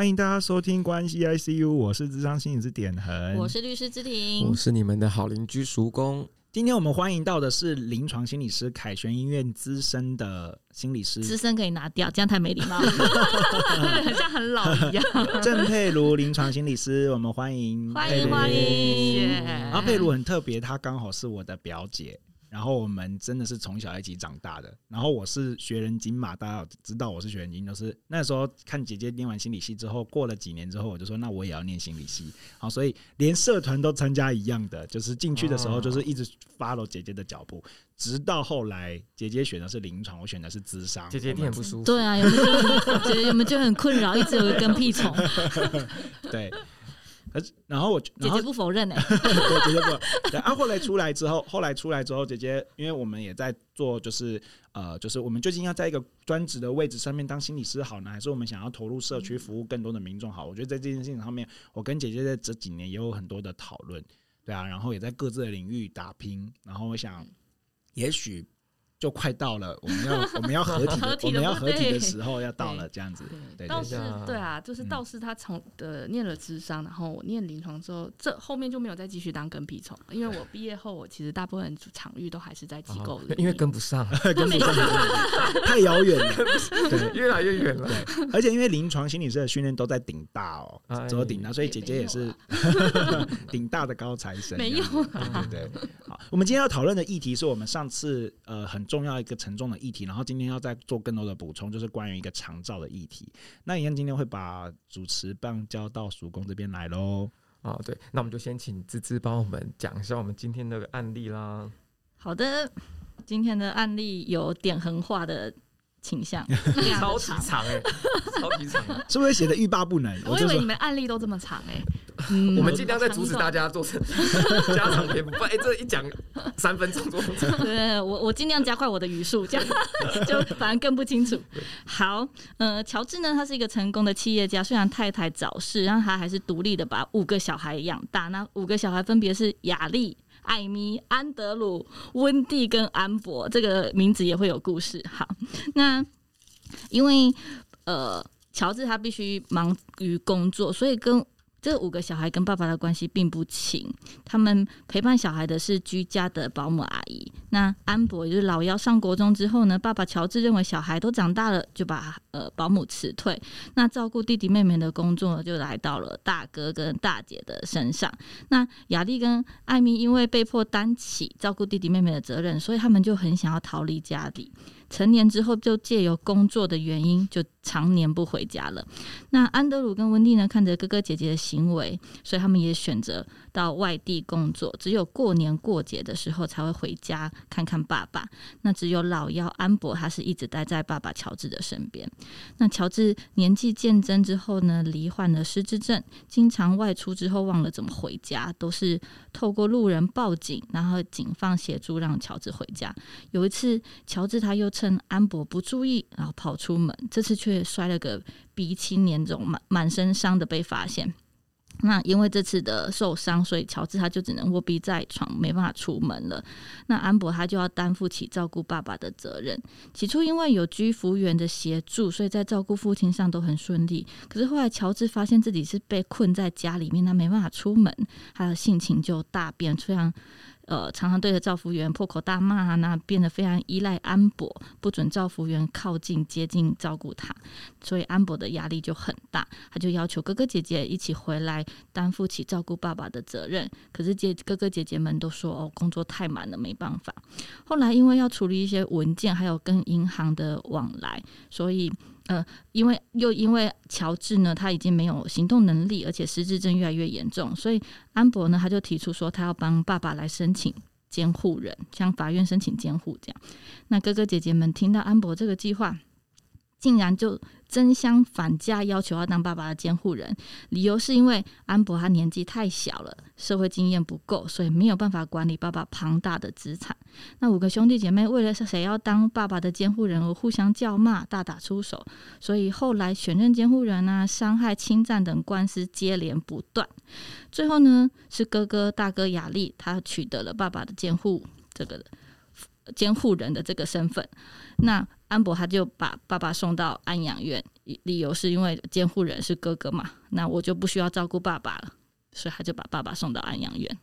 欢迎大家收听关系 ICU，我是智商心理师点恒，我是律师之庭，我是你们的好邻居叔公。今天我们欢迎到的是临床心理师凯旋医院资深的心理师，资深可以拿掉，这样太没礼貌了，很像很老一样。郑佩如临床心理师，我们欢迎，欢迎欢迎。然后佩如很特别，她刚好是我的表姐。然后我们真的是从小一起长大的。然后我是学人精嘛，大家知道我是学人精，就是那时候看姐姐念完心理系之后，过了几年之后，我就说那我也要念心理系。好，所以连社团都参加一样的，就是进去的时候就是一直 follow 姐姐的脚步，直到后来姐姐选的是临床，我选的是咨商。姐姐一定很不舒服。对啊，有没有？姐姐有没有就很困扰，一直有一根屁虫。对。然后我姐姐不否认呢、欸，对姐姐不。然后后来出来之后，后来出来之后，姐姐因为我们也在做，就是呃，就是我们究竟要在一个专职的位置上面当心理师好呢，还是我们想要投入社区服务更多的民众好？我觉得在这件事情上面，我跟姐姐在这几年也有很多的讨论，对啊，然后也在各自的领域打拼。然后我想，也许。就快到了，我们要 我们要合体我们要合体的时候要到了，这样子。对，倒是对啊，就是道士他从的念了智商，然后我念临床之后，这后面就没有再继续当跟屁虫，因为我毕业后，我其实大部分场域都还是在机构里，因为跟不上，跟不上，太遥远了，对，越来越远了。对，而且因为临床心理师的训练都在顶大哦，走顶大，所以姐姐也是 顶大的高材生，没有，对对。好，我们今天要讨论的议题是我们上次呃很。重要一个沉重的议题，然后今天要再做更多的补充，就是关于一个长照的议题。那一样今天会把主持棒交到叔公这边来喽。啊，对，那我们就先请芝芝帮我们讲一下我们今天的案例啦。好的，今天的案例有点横化的倾向，超级长哎，超级长，是不是写的欲罢不能？我以为你们案例都这么长哎、欸。嗯、我们尽量在阻止大家做成家长篇，不然哎，这一讲三分钟多。对，我我尽量加快我的语速，这样 就反而更不清楚。好，呃，乔治呢，他是一个成功的企业家，虽然太太早逝，然后他还是独立的把五个小孩养大。那五个小孩分别是亚历、艾米、安德鲁、温蒂跟安博，这个名字也会有故事。好，那因为呃，乔治他必须忙于工作，所以跟这五个小孩跟爸爸的关系并不亲，他们陪伴小孩的是居家的保姆阿姨。那安博就是老幺上国中之后呢，爸爸乔治认为小孩都长大了，就把呃保姆辞退。那照顾弟弟妹妹的工作就来到了大哥跟大姐的身上。那亚丽跟艾米因为被迫担起照顾弟弟妹妹的责任，所以他们就很想要逃离家里。成年之后，就借由工作的原因，就常年不回家了。那安德鲁跟温蒂呢，看着哥哥姐姐的行为，所以他们也选择到外地工作，只有过年过节的时候才会回家看看爸爸。那只有老幺安博，他是一直待在爸爸乔治的身边。那乔治年纪渐增之后呢，罹患了失智症，经常外出之后忘了怎么回家，都是透过路人报警，然后警方协助让乔治回家。有一次，乔治他又。趁安博不注意，然后跑出门，这次却摔了个鼻青脸肿、满满身伤的被发现。那因为这次的受伤，所以乔治他就只能卧病在床，没办法出门了。那安博他就要担负起照顾爸爸的责任。起初因为有居服员的协助，所以在照顾父亲上都很顺利。可是后来乔治发现自己是被困在家里面，他没办法出门，他的性情就大变，非常。呃，常常对着照服员破口大骂，那变得非常依赖安博，不准照服员靠近、接近、照顾他，所以安博的压力就很大，他就要求哥哥姐姐一起回来担负起照顾爸爸的责任。可是姐哥哥姐姐们都说哦，工作太满了，没办法。后来因为要处理一些文件，还有跟银行的往来，所以。呃，因为又因为乔治呢，他已经没有行动能力，而且失智症越来越严重，所以安博呢，他就提出说，他要帮爸爸来申请监护人，向法院申请监护这样。那哥哥姐姐们听到安博这个计划，竟然就争相反价，要求要当爸爸的监护人。理由是因为安博他年纪太小了，社会经验不够，所以没有办法管理爸爸庞大的资产。那五个兄弟姐妹为了是谁要当爸爸的监护人而互相叫骂、大打出手，所以后来选任监护人啊、伤害、侵占等官司接连不断。最后呢，是哥哥大哥雅丽他取得了爸爸的监护这个监护人的这个身份。那安博他就把爸爸送到安养院，理由是因为监护人是哥哥嘛，那我就不需要照顾爸爸了，所以他就把爸爸送到安养院。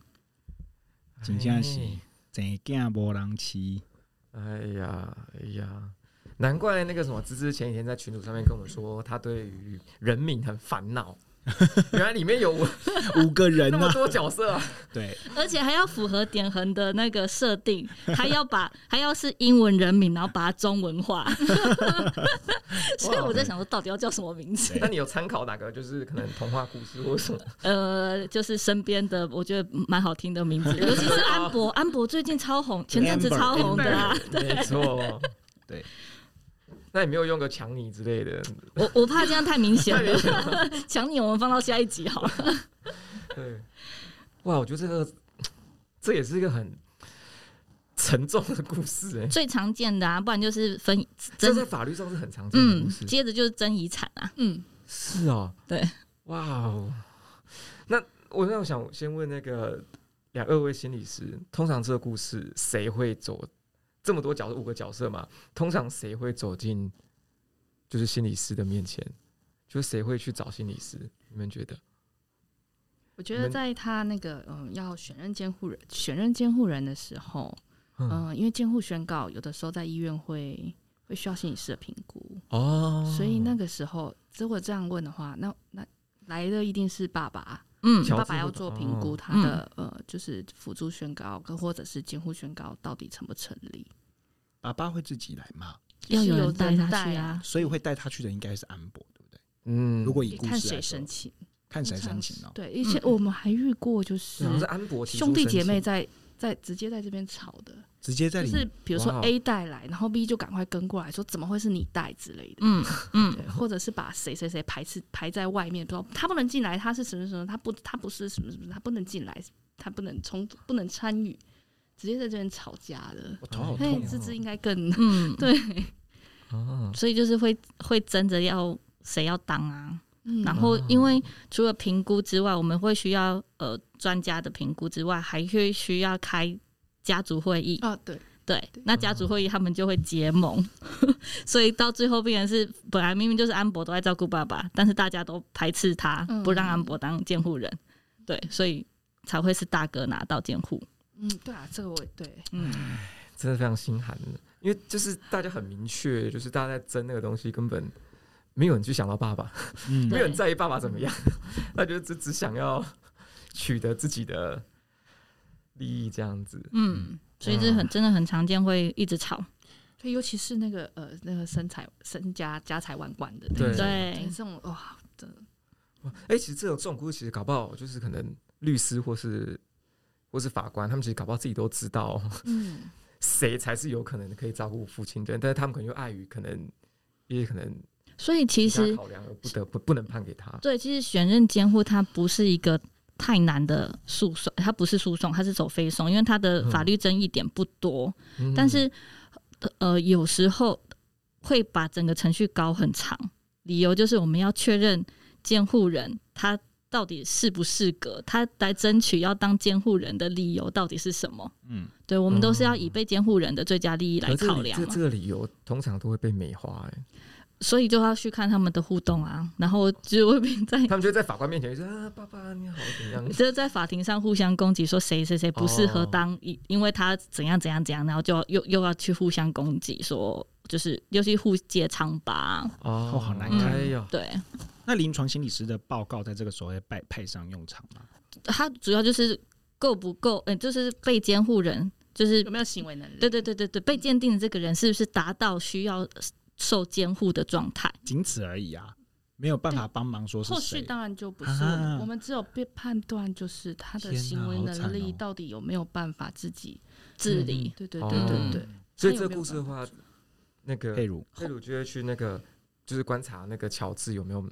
真正是真惊无人饲。哎呀，哎呀，难怪那个什么芝芝前几天在群组上面跟我们说，他对于人民很烦恼。原来里面有 五个人，那么多角色啊！对，而且还要符合点横的那个设定，还要把还要是英文人名，然后把它中文化。所以我在想说，到底要叫什么名字？那你有参考哪个？就是可能童话故事或什么？呃，就是身边的，我觉得蛮好听的名字，尤其是安博。安博最近超红，前阵子超红的啊，没错，对。那也没有用个抢你之类的，我我怕这样太明显了。抢你我们放到下一集好了。对，哇，我觉得这个这也是一个很沉重的故事哎。最常见的啊，不然就是分，这在法律上是很常见的故事。嗯，接着就是争遗产啊，嗯，是哦，对，哇哦。那我那我想先问那个两二位心理师，通常这个故事谁会走？这么多角色，五个角色嘛，通常谁会走进就是心理师的面前？就是谁会去找心理师？你们觉得？我觉得在他那个嗯要选任监护人、选任监护人的时候，嗯，因为监护宣告有的时候在医院会会需要心理师的评估哦，所以那个时候如果这样问的话，那那来的一定是爸爸。嗯，爸爸要做评估，他的、哦、呃，就是辅助宣告跟或者是监护宣告到底成不成立？爸爸会自己来吗？要有人带他去啊，所以会带他去的应该是安博，对不对？嗯，如果以故事，看谁申请，看谁申请哦。对，以前我们还遇过，就是兄弟姐妹在在直接在这边吵的。直接在就是比如说 A 带来，然后 B 就赶快跟过来说怎么会是你带之类的，嗯。嗯，或者是把谁谁谁排斥排在外面，说他不能进来，他是什么什么，他不他不是什么什么，他不能进来，他不能从不能参与，直接在这边吵架的，所以芝芝应该更嗯。对，所以就是会会争着要谁要当啊，然后因为除了评估之外，我们会需要呃专家的评估之外，还会需要开。家族会议。啊，对。对，那家族会议他们就会结盟，所以到最后变成是本来明明就是安博都在照顾爸爸，但是大家都排斥他，不让安博当监护人，对，所以才会是大哥拿到监护。嗯，对啊，这个我也对，嗯，真的非常心寒，因为就是大家很明确，就是大家在争那个东西，根本没有人去想到爸爸，嗯，没有人在意爸爸怎么样，他就只只想要取得自己的。利益这样子，嗯，所以这很真的很常见，会一直吵。对，尤其是那个呃，那个身材身家家财万贯的，对，这种哇，真的。哎、欸，其实这种这种故事，其实搞不好就是可能律师或是或是法官，他们其实搞不好自己都知道，嗯，谁才是有可能可以照顾父亲的，但是他们可能又碍于可能，也可能，所以其实考量而不得不不能判给他。对，其实选任监护，他不是一个。太难的诉讼，他不是诉讼，他是走非讼，因为他的法律争议点不多。嗯、但是，呃，有时候会把整个程序搞很长，理由就是我们要确认监护人他到底适不适格，他来争取要当监护人的理由到底是什么？嗯，对，我们都是要以被监护人的最佳利益来考量。这这个理由通常都会被美化、欸，哎。所以就要去看他们的互动啊，然后就会在 他们就在法官面前说啊，爸爸你好怎样？就在法庭上互相攻击，说谁谁谁不适合当，因因为他怎样怎样怎样，然后就又又要去互相攻击，说就是又是互揭疮疤哦，好难看哟。对，那临床心理师的报告在这个时候会派派上用场吗？他主要就是够不够，嗯，就是被监护人就是有没有行为能力？对对对对对，被鉴定的这个人是不是达到需要？受监护的状态，仅此而已啊，没有办法帮忙说。后续当然就不是我们，啊、我们只有被判断就是他的行为能力到底有没有办法自己自理。对对对对对，对。所以这个故事的话，那个佩鲁佩鲁就会去那个，就是观察那个乔治有没有，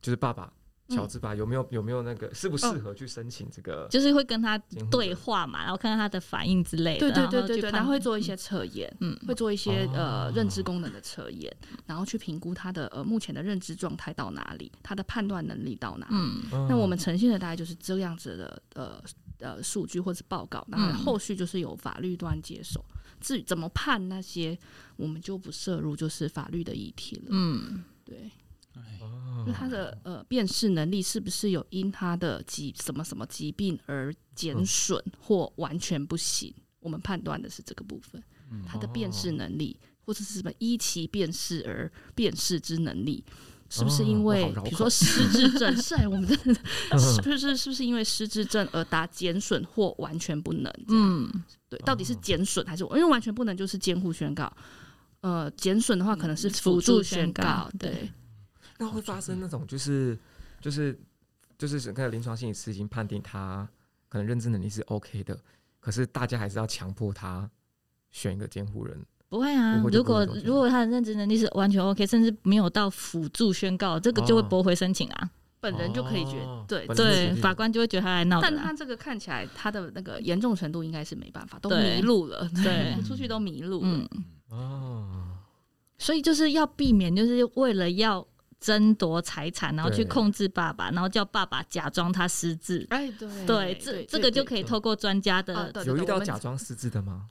就是爸爸。乔治吧，有没有有没有那个适不适合去申请这个？就是会跟他对话嘛，然后看看他的反应之类的。对对对对对，然后会做一些测验，嗯，会做一些呃认知功能的测验，然后去评估他的呃目前的认知状态到哪里，他的判断能力到哪里。嗯，那我们呈现的大概就是这样子的呃呃数据或者报告，然后后续就是由法律端接手。至于怎么判那些，我们就不涉入就是法律的议题了。嗯，对。就他的呃辨识能力是不是有因他的疾什么什么疾病而减损或完全不行？我们判断的是这个部分，他的辨识能力或者是什么依其辨识而辨识之能力，是不是因为比如说失智症？是哎我们的 是不是是不是因为失智症而达减损或完全不能？嗯，对，到底是减损还是因为完全不能就是监护宣告？呃，减损的话可能是辅助宣告，对。那会发生那种就是就是就是整个临床心理师已经判定他可能认知能力是 OK 的，可是大家还是要强迫他选一个监护人。不会啊，如果如果他的认知能力是完全 OK，甚至没有到辅助宣告，这个就会驳回申请啊。本人就可以决对对，法官就会觉得他来闹。但他这个看起来他的那个严重程度应该是没办法，都迷路了，对，出去都迷路了。哦，所以就是要避免，就是为了要。争夺财产，然后去控制爸爸，然后叫爸爸假装他失智。哎，对，对，这这个就可以透过专家的。有遇到假装失智的吗？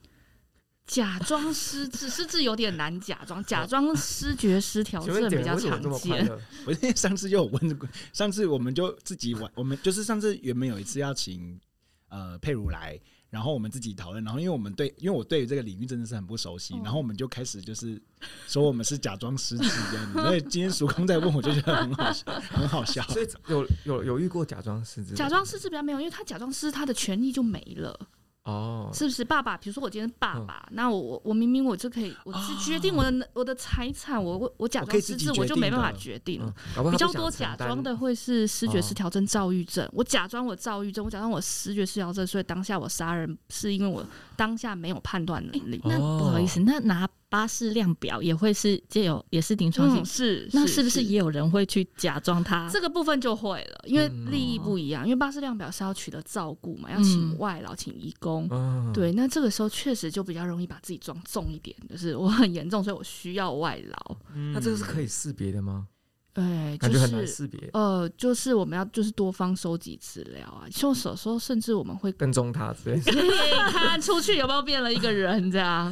假装失智，失智有点难假装，假装失觉失调症比较常见。我上次就有问，上次我们就自己玩，我们就是上次原本有一次要请呃佩如来。然后我们自己讨论，然后因为我们对，因为我对于这个领域真的是很不熟悉，然后我们就开始就是说我们是假装失智这样子。所以今天曙光在问，我就觉得很好笑，很好笑。所以有有有遇过假装失智？假装失智比较没有，因为他假装失智，他的权利就没了。哦，是不是爸爸？比如说我今天爸爸，那我我我明明我就可以，我是决定我的我的财产，我我我假装失智，我就没办法决定了。比较多假装的会是失觉失调症、躁郁症。我假装我躁郁症，我假装我失觉失调症，所以当下我杀人是因为我当下没有判断能力。那不好意思，那拿。巴氏量表也会是借有也是临床性、嗯、是，那是不是也有人会去假装他？这个部分就会了，因为利益不一样。因为巴氏量表是要取得照顾嘛，要请外劳、请义工，嗯、对，那这个时候确实就比较容易把自己装重一点，就是我很严重，所以我需要外劳。嗯、那这个是可以识别的吗？对，感觉很难识别。呃，就是我们要就是多方收集资料啊，就有时候，甚至我们会跟踪他，对，他出去有没有变了一个人这样？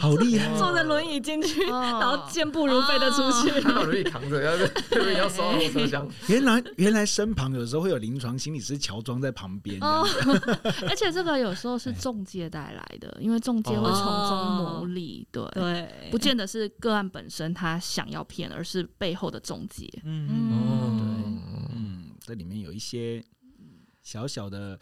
好厉害！坐着轮椅进去，然后健步如飞的出去，把轮椅扛着，要是 要收后车厢。原来原来身旁有时候会有临床心理师乔装在旁边，而且这个有时候是中介带来的，因为中介会从中牟利，对对，不见得是个案本身他想要骗，而是背后的。总结，嗯嗯，对，嗯，这里面有一些小小的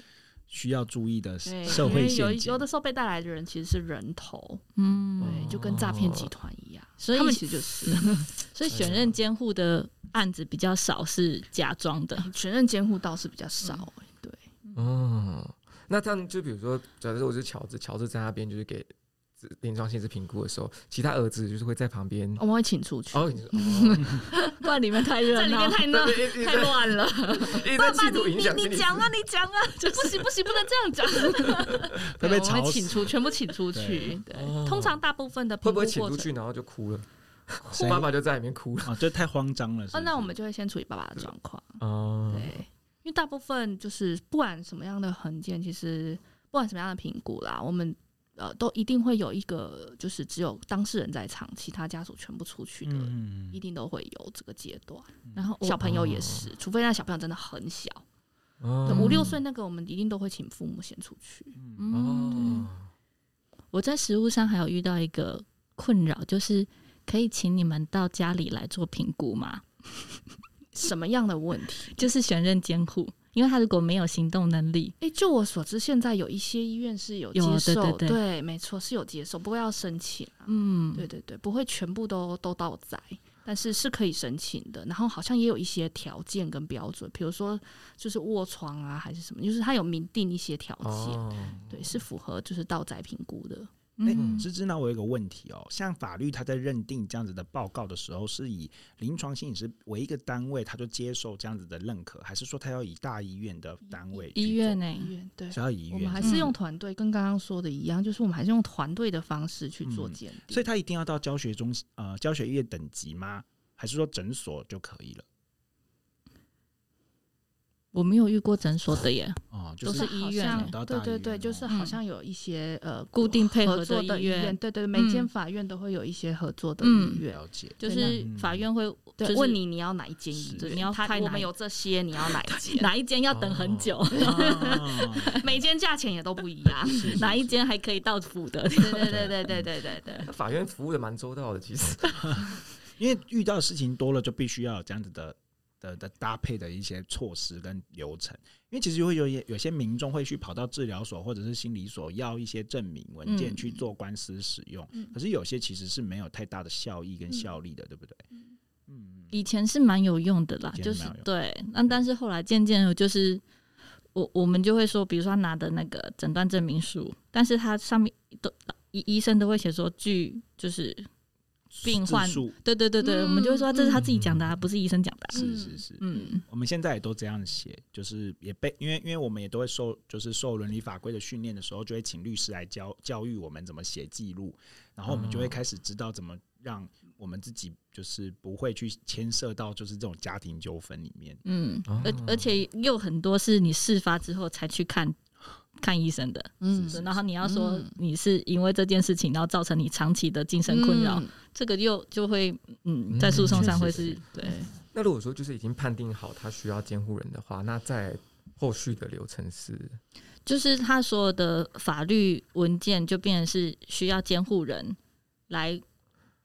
需要注意的社会陷阱。有有的时候被带来的人其实是人头，嗯，对，就跟诈骗集团一样，所以他们其实就是，所以选任监护的案子比较少，是假装的，选任监护倒是比较少，对，嗯，那这样就比如说，假如说我是乔治，乔治在那边就是给。临床心智评估的时候，其他儿子就是会在旁边，我们会请出去，哦，不然里面太热在，里面太热 太乱了。爸爸，你你你讲啊，你讲啊，就不行不行，不能这样讲。会被吵请出，全部请出去。对，通常大部分的会不会请出去，然后就哭了？爸爸就在里面哭了，就太慌张了。哦，那我们就会先处理爸爸的状况。哦，对，因为大部分就是不管什么样的横件，其实不管什么样的评估啦，我们。呃，都一定会有一个，就是只有当事人在场，其他家属全部出去的，嗯、一定都会有这个阶段。然后小朋友也是，哦、除非那小朋友真的很小，哦、五六岁那个，我们一定都会请父母先出去。嗯，我在实务上还有遇到一个困扰，就是可以请你们到家里来做评估吗？什么样的问题？就是选任监护。因为他如果没有行动能力，哎、欸，就我所知，现在有一些医院是有接受，对，对，对，对，没错，是有接受，不过要申请，啊，嗯，对对对，不会全部都都到宅，但是是可以申请的。然后好像也有一些条件跟标准，比如说就是卧床啊，还是什么，就是他有明定一些条件，哦、对，是符合就是到宅评估的。哎，芝芝，那我有一个问题哦，像法律它在认定这样子的报告的时候，是以临床心理师为一个单位，他就接受这样子的认可，还是说他要以大医院的单位？医院呢？医院对，是要医院。我们还是用团队，跟刚刚说的一样，就是我们还是用团队的方式去做鉴定。所以他一定要到教学中呃教学医院等级吗？还是说诊所就可以了？我没有遇过诊所的耶，哦，都是医院。对对对，就是好像有一些呃固定配合的医院，对对，每间法院都会有一些合作的医院。了解，就是法院会问你你要哪一间医院，你要开我们有这些，你要哪一间？哪一间要等很久？每间价钱也都不一样，哪一间还可以到付的？对对对对对对对对。法院服务的蛮周到的，其实，因为遇到事情多了，就必须要有这样子的。的的搭配的一些措施跟流程，因为其实会有有些民众会去跑到治疗所或者是心理所要一些证明文件去做官司使用，嗯、可是有些其实是没有太大的效益跟效力的，嗯、对不对？嗯，以前是蛮有用的啦，就是对，那但是后来渐渐的就是我我们就会说，比如说他拿的那个诊断证明书，但是他上面都医医生都会写说据就是。病患，对对对对，我们就会说这是他自己讲的，不是医生讲的。是是是，嗯，我们现在也都这样写，就是也被因为因为我们也都会受就是受伦理法规的训练的时候，就会请律师来教教育我们怎么写记录，然后我们就会开始知道怎么让我们自己就是不会去牵涉到就是这种家庭纠纷里面。嗯，而而且又很多是你事发之后才去看。看医生的，嗯，然后你要说你是因为这件事情，然后造成你长期的精神困扰，嗯、这个又就会，嗯，在诉讼上会是，对。那如果说就是已经判定好他需要监护人的话，那在后续的流程是，就是他所有的法律文件就变成是需要监护人来，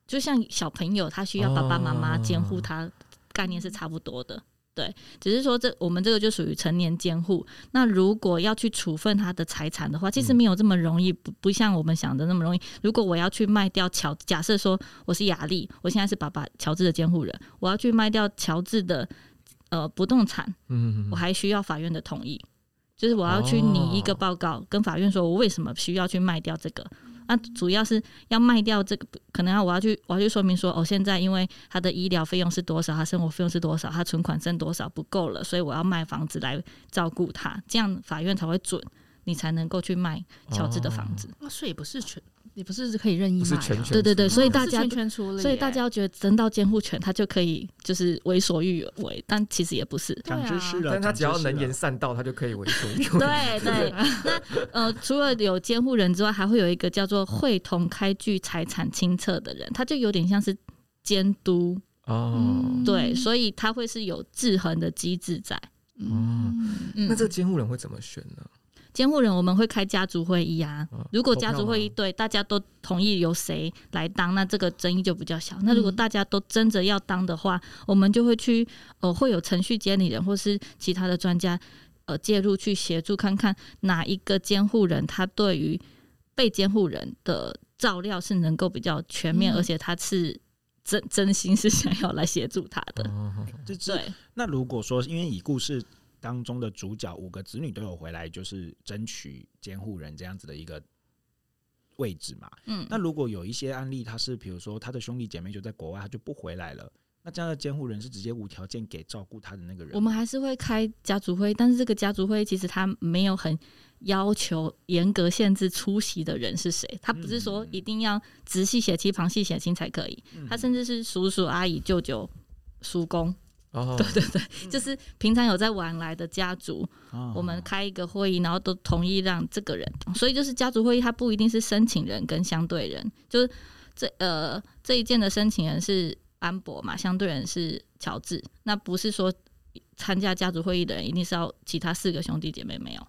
就像小朋友他需要爸爸妈妈监护他，概念是差不多的。对，只是说这我们这个就属于成年监护。那如果要去处分他的财产的话，其实没有这么容易，不不像我们想的那么容易。如果我要去卖掉乔，假设说我是雅丽，我现在是爸爸乔治的监护人，我要去卖掉乔治的呃不动产，我还需要法院的同意，就是我要去拟一个报告，跟法院说我为什么需要去卖掉这个。那主要是要卖掉这个，可能要我要去我要去说明说，哦，现在因为他的医疗费用是多少，他生活费用是多少，他存款剩多少不够了，所以我要卖房子来照顾他，这样法院才会准，你才能够去卖乔治的房子。那、哦、所以不是全。也不是可以任意卖，对对对，所以大家所以大家要觉得争到监护权，他就可以就是为所欲为，但其实也不是。长知识了，但他只要能言善道，他就可以为所欲为。对 对，那呃，除了有监护人之外，还会有一个叫做会同开具财产清册的人，他就有点像是监督哦。对，所以他会是有制衡的机制在。哦，那这个监护人会怎么选呢？监护人我们会开家族会议啊，如果家族会议对大家都同意由谁来当，那这个争议就比较小。那如果大家都争着要当的话，我们就会去呃会有程序监理人或是其他的专家呃介入去协助，看看哪一个监护人他对于被监护人的照料是能够比较全面，而且他是真真心是想要来协助他的。对，那如果说因为以故事。当中的主角五个子女都有回来，就是争取监护人这样子的一个位置嘛。嗯，那如果有一些案例，他是比如说他的兄弟姐妹就在国外，他就不回来了，那这样的监护人是直接无条件给照顾他的那个人。我们还是会开家族会，但是这个家族会其实他没有很要求严格限制出席的人是谁，他不是说一定要直系血亲、旁系血亲才可以，他甚至是叔叔、阿姨、舅舅、叔公。哦，对对对，就是平常有在往来的家族，哦、我们开一个会议，然后都同意让这个人，所以就是家族会议，它不一定是申请人跟相对人，就是这呃这一件的申请人是安博嘛，相对人是乔治，那不是说参加家族会议的人一定是要其他四个兄弟姐妹没有，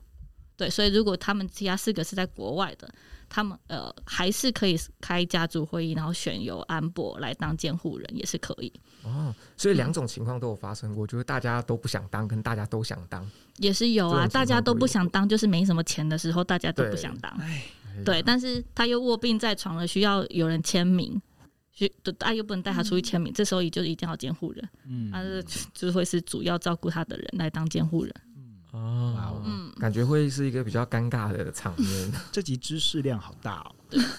对，所以如果他们其他四个是在国外的。他们呃还是可以开家族会议，然后选由安博来当监护人，也是可以。哦，所以两种情况都有发生过，嗯、就是大家都不想当，跟大家都想当，也是有啊。大家都不想当，就是没什么钱的时候，大家都不想当。对，对，但是他又卧病在床了，需要有人签名，需他又不能带他出去签名，嗯、这时候也就一定要监护人。嗯，他是就会是主要照顾他的人来当监护人。哦，嗯，感觉会是一个比较尴尬的场面。这集知识量好大哦。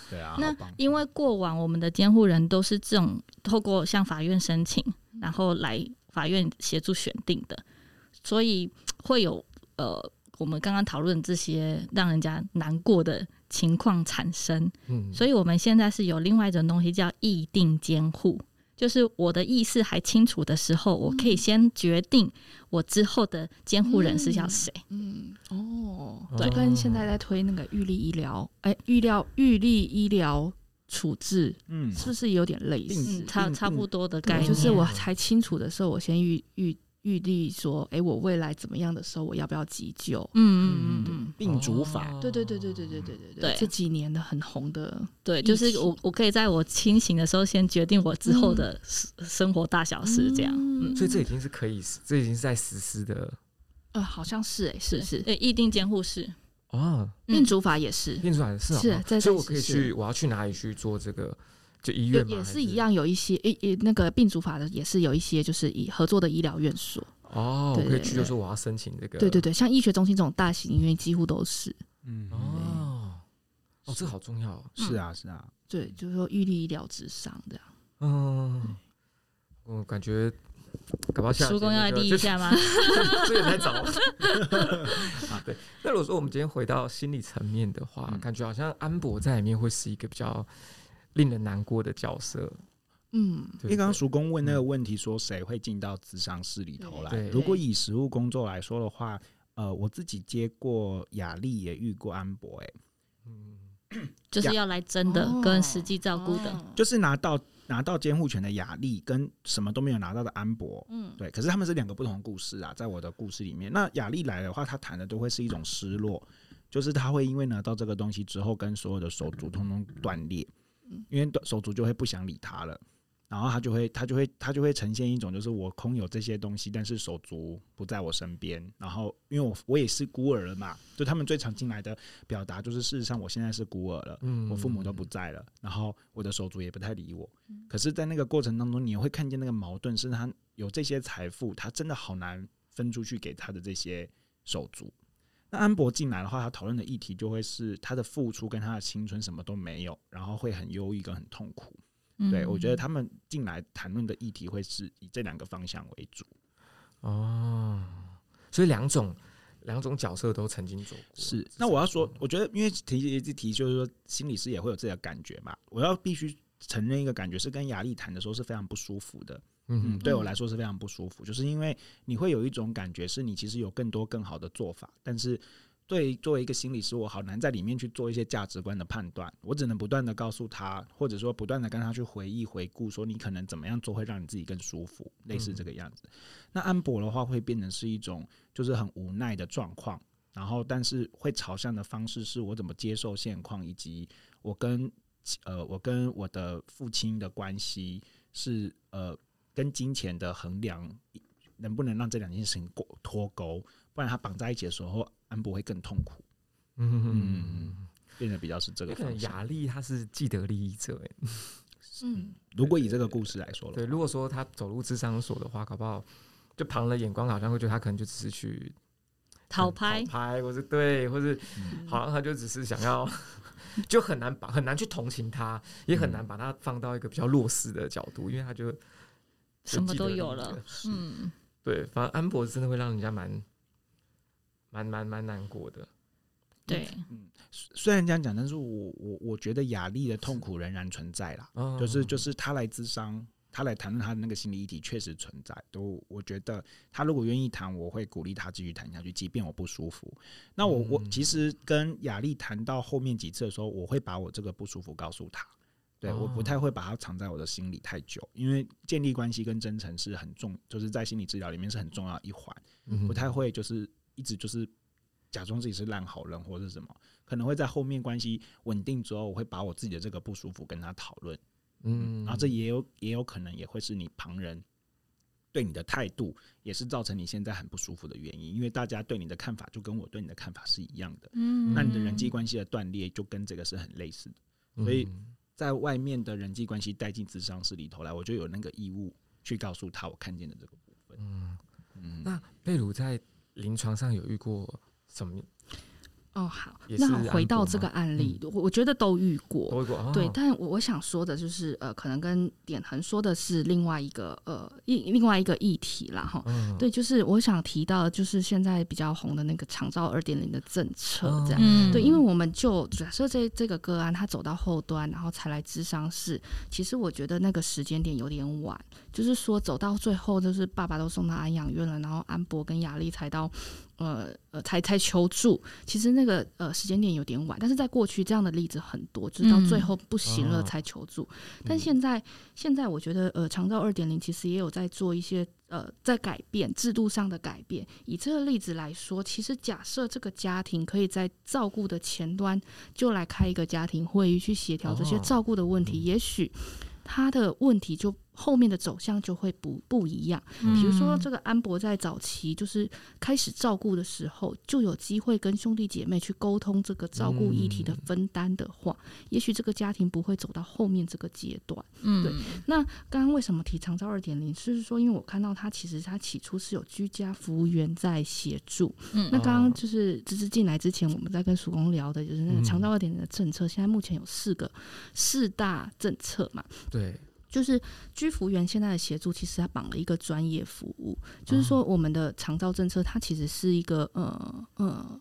对啊，那因为过往我们的监护人都是这种透过向法院申请，然后来法院协助选定的，所以会有呃，我们刚刚讨论这些让人家难过的情况产生。嗯，所以我们现在是有另外一种东西叫意定监护。就是我的意识还清楚的时候，我可以先决定我之后的监护人是要谁。嗯，哦，对就跟现在在推那个预立医疗，哎，预料预立医疗处置，嗯，是不是有点类似？嗯，差差不多的概对，念，就是我才清楚的时候，我先预预。预立说：“哎、欸，我未来怎么样的时候，我要不要急救？嗯嗯嗯嗯，病主法，对对对对对对对对对，这几年的很红的，对，就是我我可以在我清醒的时候先决定我之后的生活大小事，这样。嗯，所以这已经是可以，这已经是在实施的。呃，好像是哎，是是，对，意定监护室。哦，病主法也是，病主法也是是，所以我可以去，我要去哪里去做这个？就医院也是一样，有一些诶诶，那个病主法的也是有一些，就是以合作的医疗院所。哦，我可以去，就说我要申请这个。对对对，像医学中心这种大型医院，几乎都是。嗯哦，哦，这好重要。是啊，是啊。对，就是说预立医疗之上这样。嗯，我感觉搞不好下叔公要来立一下吗？这也太早了。啊，对。那如果说我们今天回到心理层面的话，感觉好像安博在里面会是一个比较令人难过的角色。嗯，因为刚刚叔公问那个问题，说谁会进到咨商室里头来？如果以实务工作来说的话，呃，我自己接过雅丽，也遇过安博，哎，嗯，就是要来真的跟实际照顾的，就是拿到拿到监护权的雅丽，跟什么都没有拿到的安博，嗯，对，可是他们是两个不同的故事啊，在我的故事里面，那雅丽来的话，她谈的都会是一种失落，就是她会因为拿到这个东西之后，跟所有的手足通通断裂，因为手足就会不想理他了。然后他就会，他就会，他就会呈现一种，就是我空有这些东西，但是手足不在我身边。然后，因为我我也是孤儿了嘛，就他们最常进来的表达，就是事实上我现在是孤儿了，我父母都不在了，然后我的手足也不太理我。可是，在那个过程当中，你会看见那个矛盾，是他有这些财富，他真的好难分出去给他的这些手足。那安博进来的话，他讨论的议题就会是他的付出跟他的青春什么都没有，然后会很忧郁跟很痛苦。对，我觉得他们进来谈论的议题会是以这两个方向为主。哦，所以两种两种角色都曾经走过。是，那我要说，我觉得因为提一直提，就是说心理师也会有自己的感觉嘛。我要必须承认一个感觉，是跟雅丽谈的时候是非常不舒服的。嗯，对我来说是非常不舒服，就是因为你会有一种感觉，是你其实有更多更好的做法，但是。对，作为一个心理师，我好难在里面去做一些价值观的判断。我只能不断的告诉他，或者说不断的跟他去回忆、回顾，说你可能怎么样做会让你自己更舒服，类似这个样子。那安博的话会变成是一种就是很无奈的状况，然后但是会朝向的方式是我怎么接受现况，以及我跟呃我跟我的父亲的关系是呃跟金钱的衡量能不能让这两件事情过脱钩，不然他绑在一起的时候。安博会更痛苦，嗯嗯，变得比较是这个方向。雅丽他是既得利益者，哎，嗯，如果以这个故事来说了，对，如果说他走入智商所的话，搞不好就旁人眼光好像会觉得他可能就只是去讨拍，讨拍，或是对，或是好像他就只是想要，就很难把很难去同情他，也很难把他放到一个比较弱势的角度，因为他就什么都有了，嗯，对，反正安博真的会让人家蛮。蛮蛮蛮难过的，对，嗯，虽然这样讲，但是我我我觉得雅丽的痛苦仍然存在啦，是就是就是他来咨商，他来谈论他的那个心理议题确实存在，都我觉得他如果愿意谈，我会鼓励他继续谈下去，即便我不舒服。那我我其实跟雅丽谈到后面几次的时候，我会把我这个不舒服告诉他，对，我不太会把它藏在我的心里太久，因为建立关系跟真诚是很重，就是在心理治疗里面是很重要的一环，不太会就是。一直就是假装自己是烂好人或者什么，可能会在后面关系稳定之后，我会把我自己的这个不舒服跟他讨论，嗯，然后这也有也有可能也会是你旁人对你的态度，也是造成你现在很不舒服的原因，因为大家对你的看法就跟我对你的看法是一样的，嗯，那你的人际关系的断裂就跟这个是很类似的，所以在外面的人际关系带进智商室里头来，我就有那个义务去告诉他我看见的这个部分，嗯嗯，那贝鲁在。临床上有遇过什么？哦，好，那回到这个案例，嗯、我觉得都遇过，都遇过，哦、对。但我我想说的就是，呃，可能跟点恒说的是另外一个呃一另外一个议题啦，哈。嗯、对，就是我想提到，就是现在比较红的那个长照二点零的政策，这样。嗯、对，因为我们就假设这这个个案，他走到后端，然后才来智商室，其实我觉得那个时间点有点晚，就是说走到最后，就是爸爸都送到安养院了，然后安博跟雅丽才到。呃呃，才才求助，其实那个呃时间点有点晚，但是在过去这样的例子很多，就是到最后不行了才求助。但现在现在我觉得呃长照二点零其实也有在做一些呃在改变制度上的改变。以这个例子来说，其实假设这个家庭可以在照顾的前端就来开一个家庭会议去协调这些照顾的问题，哦、也许他的问题就。后面的走向就会不不一样。比如说，这个安博在早期就是开始照顾的时候，就有机会跟兄弟姐妹去沟通这个照顾议题的分担的话，也许这个家庭不会走到后面这个阶段。嗯，对。那刚刚为什么提长照二点零？就是说，因为我看到他其实他起初是有居家服务员在协助。嗯，那刚刚就是芝芝进来之前，我们在跟曙光聊的就是那个长照二点零的政策，现在目前有四个四大政策嘛？对。就是居服员现在的协助，其实它绑了一个专业服务。就是说，我们的长照政策，它其实是一个呃呃，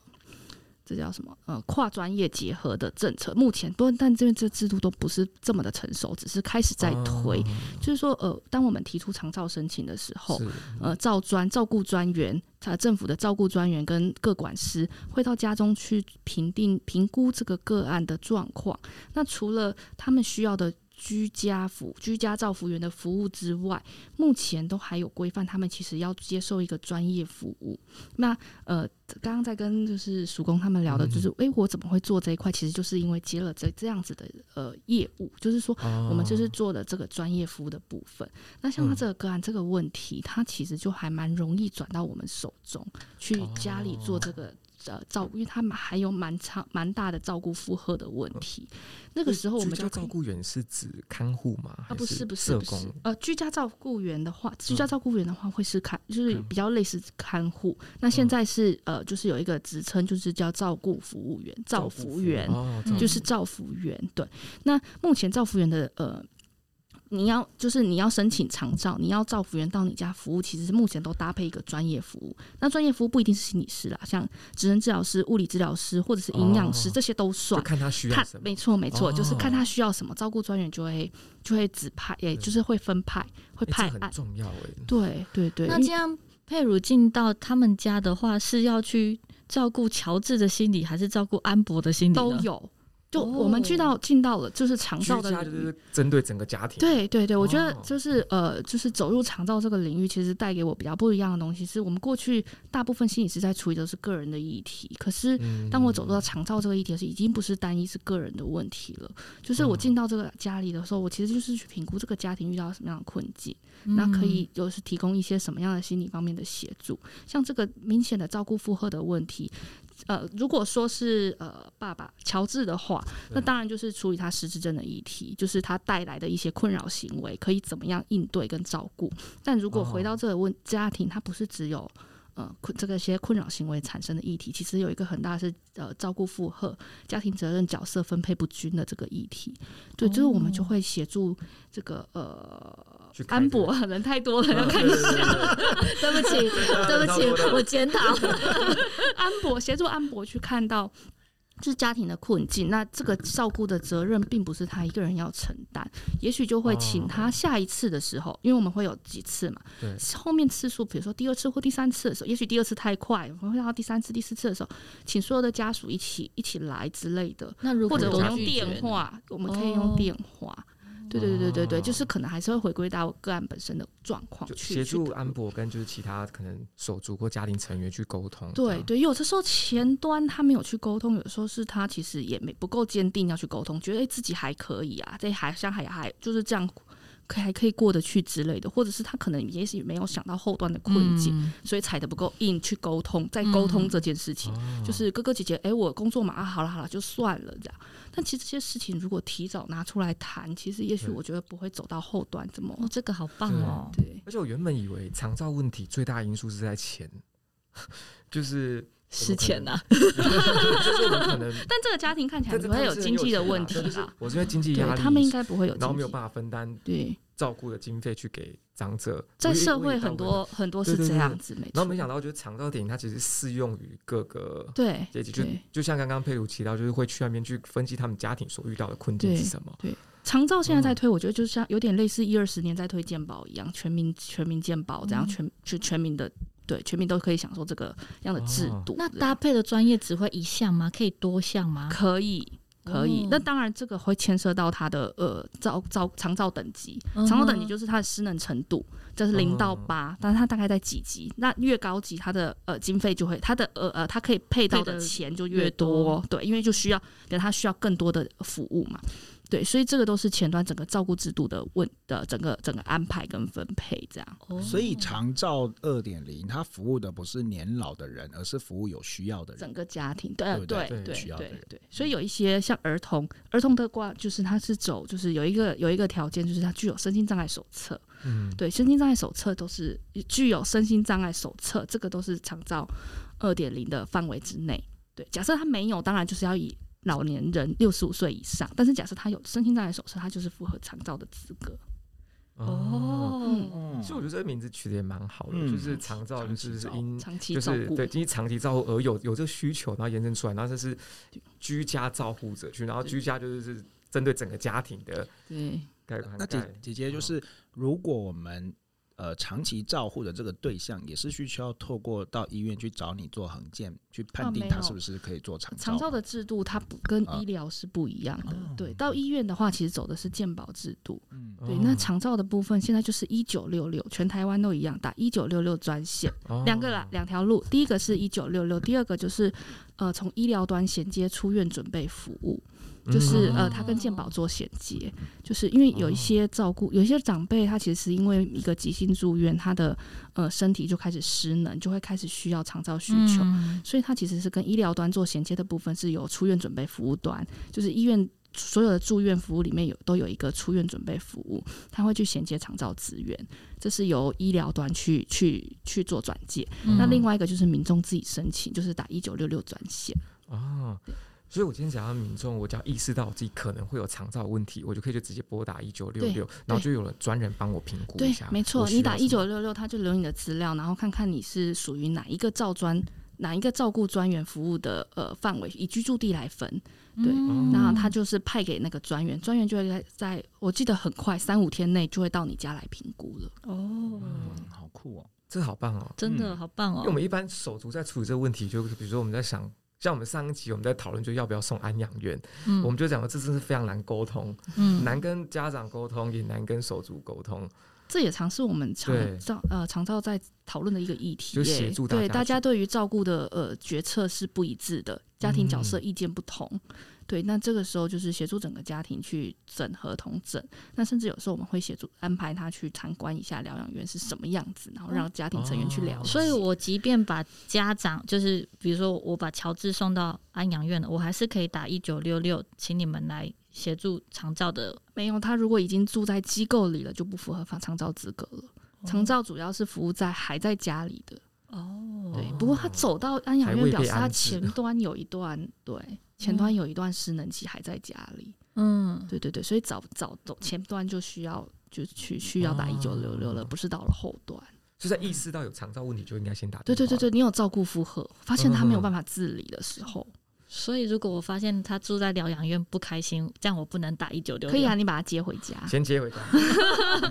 这叫什么呃跨专业结合的政策。目前不，但这边这制度都不是这么的成熟，只是开始在推。就是说，呃，当我们提出长照申请的时候，呃，照专照顾专员，他政府的照顾专员跟各管师会到家中去评定评估这个个案的状况。那除了他们需要的。居家服居家照服员的服务之外，目前都还有规范，他们其实要接受一个专业服务。那呃，刚刚在跟就是曙工他们聊的，就是诶、嗯欸，我怎么会做这一块？其实就是因为接了这这样子的呃业务，就是说我们就是做的这个专业服务的部分。哦、那像他这个个案这个问题，他其实就还蛮容易转到我们手中去家里做这个。呃，照顾，因为他们还有蛮长、蛮大的照顾负荷的问题。嗯、那个时候，我们就照顾员是指看护吗？啊，不是，不是，不是。呃，居家照顾员的话，居家照顾员的话会是看，就是比较类似看护。嗯、那现在是呃，就是有一个职称，就是叫照顾服务员、照服员，哦、就是照服员。对，那目前照服员的呃。你要就是你要申请长照，你要照服员到你家服务，其实是目前都搭配一个专业服务。那专业服务不一定是心理师啦，像职能治疗师、物理治疗师或者是营养师，哦、这些都算。看他需要什么。没错没错，哦、就是看他需要什么，照顾专员就会就会指派，也就是会分派会派案。很重要哎。对对对。那这样佩如进到他们家的话，是要去照顾乔治的心理，还是照顾安博的心理？都有。就我们去到进到了，就是长照的，就是针对整个家庭。对对对，我觉得就是呃，就是走入长照这个领域，其实带给我比较不一样的东西。是我们过去大部分心理师在处理的是个人的议题，可是当我走入到长照这个议题，是已经不是单一是个人的问题了。就是我进到这个家里的时候，我其实就是去评估这个家庭遇到什么样的困境，那可以就是提供一些什么样的心理方面的协助。像这个明显的照顾负荷的问题。呃，如果说是呃爸爸乔治的话，那当然就是处理他失智症的议题，就是他带来的一些困扰行为，可以怎么样应对跟照顾。但如果回到这个问家庭，他不是只有呃这个些困扰行为产生的议题，其实有一个很大是呃照顾负荷、家庭责任角色分配不均的这个议题。对，就是我们就会协助这个呃。安博人太多了，要看一下。对不起，对不起，我检讨。安博协助安博去看到，就是家庭的困境。那这个照顾的责任并不是他一个人要承担，也许就会请他下一次的时候，因为我们会有几次嘛。对。后面次数，比如说第二次或第三次的时候，也许第二次太快，我们会到第三次、第四次的时候，请所有的家属一起一起来之类的。那如果或者我用电话，我们可以用电话。对对对对对，就是可能还是会回归到个案本身的状况去协助安博跟就是其他可能手足或家庭成员去沟通。对对，有的时候前端他没有去沟通，有的时候是他其实也没不够坚定要去沟通，觉得自己还可以啊，这还像还还就是这样。可还可以过得去之类的，或者是他可能也许没有想到后端的困境，嗯、所以踩的不够硬去沟通，在沟通这件事情，嗯、就是哥哥姐姐，哎、欸，我工作嘛，啊，好了好了，就算了这样。但其实这些事情如果提早拿出来谈，其实也许我觉得不会走到后端怎么。哦，这个好棒哦。对，而且我原本以为长照问题最大因素是在钱，就是是钱呐，就是可能，但这个家庭看起来不会有经济的问题啦。我是因为经济压力，他们应该不会有，然后没有办法分担对照顾的经费去给长者。在社会很多很多是这样子，没错。然后没想到，就是长照点它其实适用于各个对阶级，就就像刚刚佩如提到，就是会去那边去分析他们家庭所遇到的困境是什么。对，长照现在在推，我觉得就像有点类似一二十年在推健保一样，全民全民健保这样全就全民的。对，全民都可以享受这个样的制度。哦、那搭配的专业只会一项吗？可以多项吗？可以，可以。哦、那当然，这个会牵涉到它的呃照照长照等级。长照等级就是它的失能程度，这、就是零到八、哦，但是它大概在几级？那越高级，它的呃经费就会，它的呃呃，它可以配到的钱就越多。越多对，因为就需要，等它需要更多的服务嘛。对，所以这个都是前端整个照顾制度的问的整个整个安排跟分配这样。所以长照二点零，它服务的不是年老的人，而是服务有需要的人，整个家庭。对对对对对，需要的人。对，对，所以有一些像儿童，儿童的话就是他是走，就是有一个有一个条件，就是他具有身心障碍手册。嗯，对，身心障碍手册都是具有身心障碍手册，这个都是长照二点零的范围之内。对，假设他没有，当然就是要以。老年人六十五岁以上，但是假设他有身心障碍手册，他就是符合长照的资格。哦，嗯，所以我觉得这个名字取得也蛮好的，嗯、就是长照就是因长期就是对，因为长期照顾而有有这个需求，然后延伸出来，然后这是居家照护者去，然后居家就是是针对整个家庭的。对，那姐姐姐就是如果我们。呃，长期照护的这个对象也是需要透过到医院去找你做横件，去判定他是不是可以做长照。长照的制度它不跟医疗是不一样的。啊、对，到医院的话，其实走的是健保制度。嗯，对。那长照的部分现在就是一九六六，全台湾都一样打一九六六专线，两、哦、个啦，两条路。第一个是一九六六，第二个就是呃，从医疗端衔接出院准备服务。就是呃，他跟健保做衔接，就是因为有一些照顾，有一些长辈，他其实是因为一个急性住院，他的呃身体就开始失能，就会开始需要长照需求，所以他其实是跟医疗端做衔接的部分是有出院准备服务端，就是医院所有的住院服务里面有都有一个出院准备服务，他会去衔接长照资源，这是由医疗端去去去做转介。那另外一个就是民众自己申请，就是打一九六六专线啊。所以，我今天讲到民众，我只要意识到我自己可能会有长照问题，我就可以就直接拨打一九六六，然后就有了专人帮我评估一下。对，没错，你打一九六六，他就留你的资料，然后看看你是属于哪一个照专、哪一个照顾专员服务的呃范围，以居住地来分。对，嗯、然后他就是派给那个专员，专员就会在在我记得很快三五天内就会到你家来评估了。哦，嗯、好酷哦，这好棒哦，真的好棒哦。因为我们一般手足在处理这个问题，就比如说我们在想。像我们上一集我们在讨论，就要不要送安养院，嗯，我们就讲了这真是非常难沟通，嗯，难跟家长沟通，也难跟手足沟通。这也常是我们常照呃常照在讨论的一个议题，就协助大。对，大家对于照顾的呃决策是不一致的，家庭角色意见不同。嗯对，那这个时候就是协助整个家庭去整合同整，那甚至有时候我们会协助安排他去参观一下疗养院是什么样子，然后让家庭成员去了解。所以我即便把家长，就是比如说我把乔治送到安养院了，我还是可以打一九六六，请你们来协助长照的。没有，他如果已经住在机构里了，就不符合长照资格了。长照主要是服务在还在家里的。哦，对。不过他走到安养院，表示他前端有一段对。前端有一段失能期还在家里，嗯，对对对，所以早早走前端就需要就去需要打一九六六了，不是到了后端。就在意识到有长照问题就应该先打。对对对对，你有照顾负荷，发现他没有办法自理的时候。所以，如果我发现他住在疗养院不开心，这样我不能打一九六。可以啊，你把他接回家，先接回家，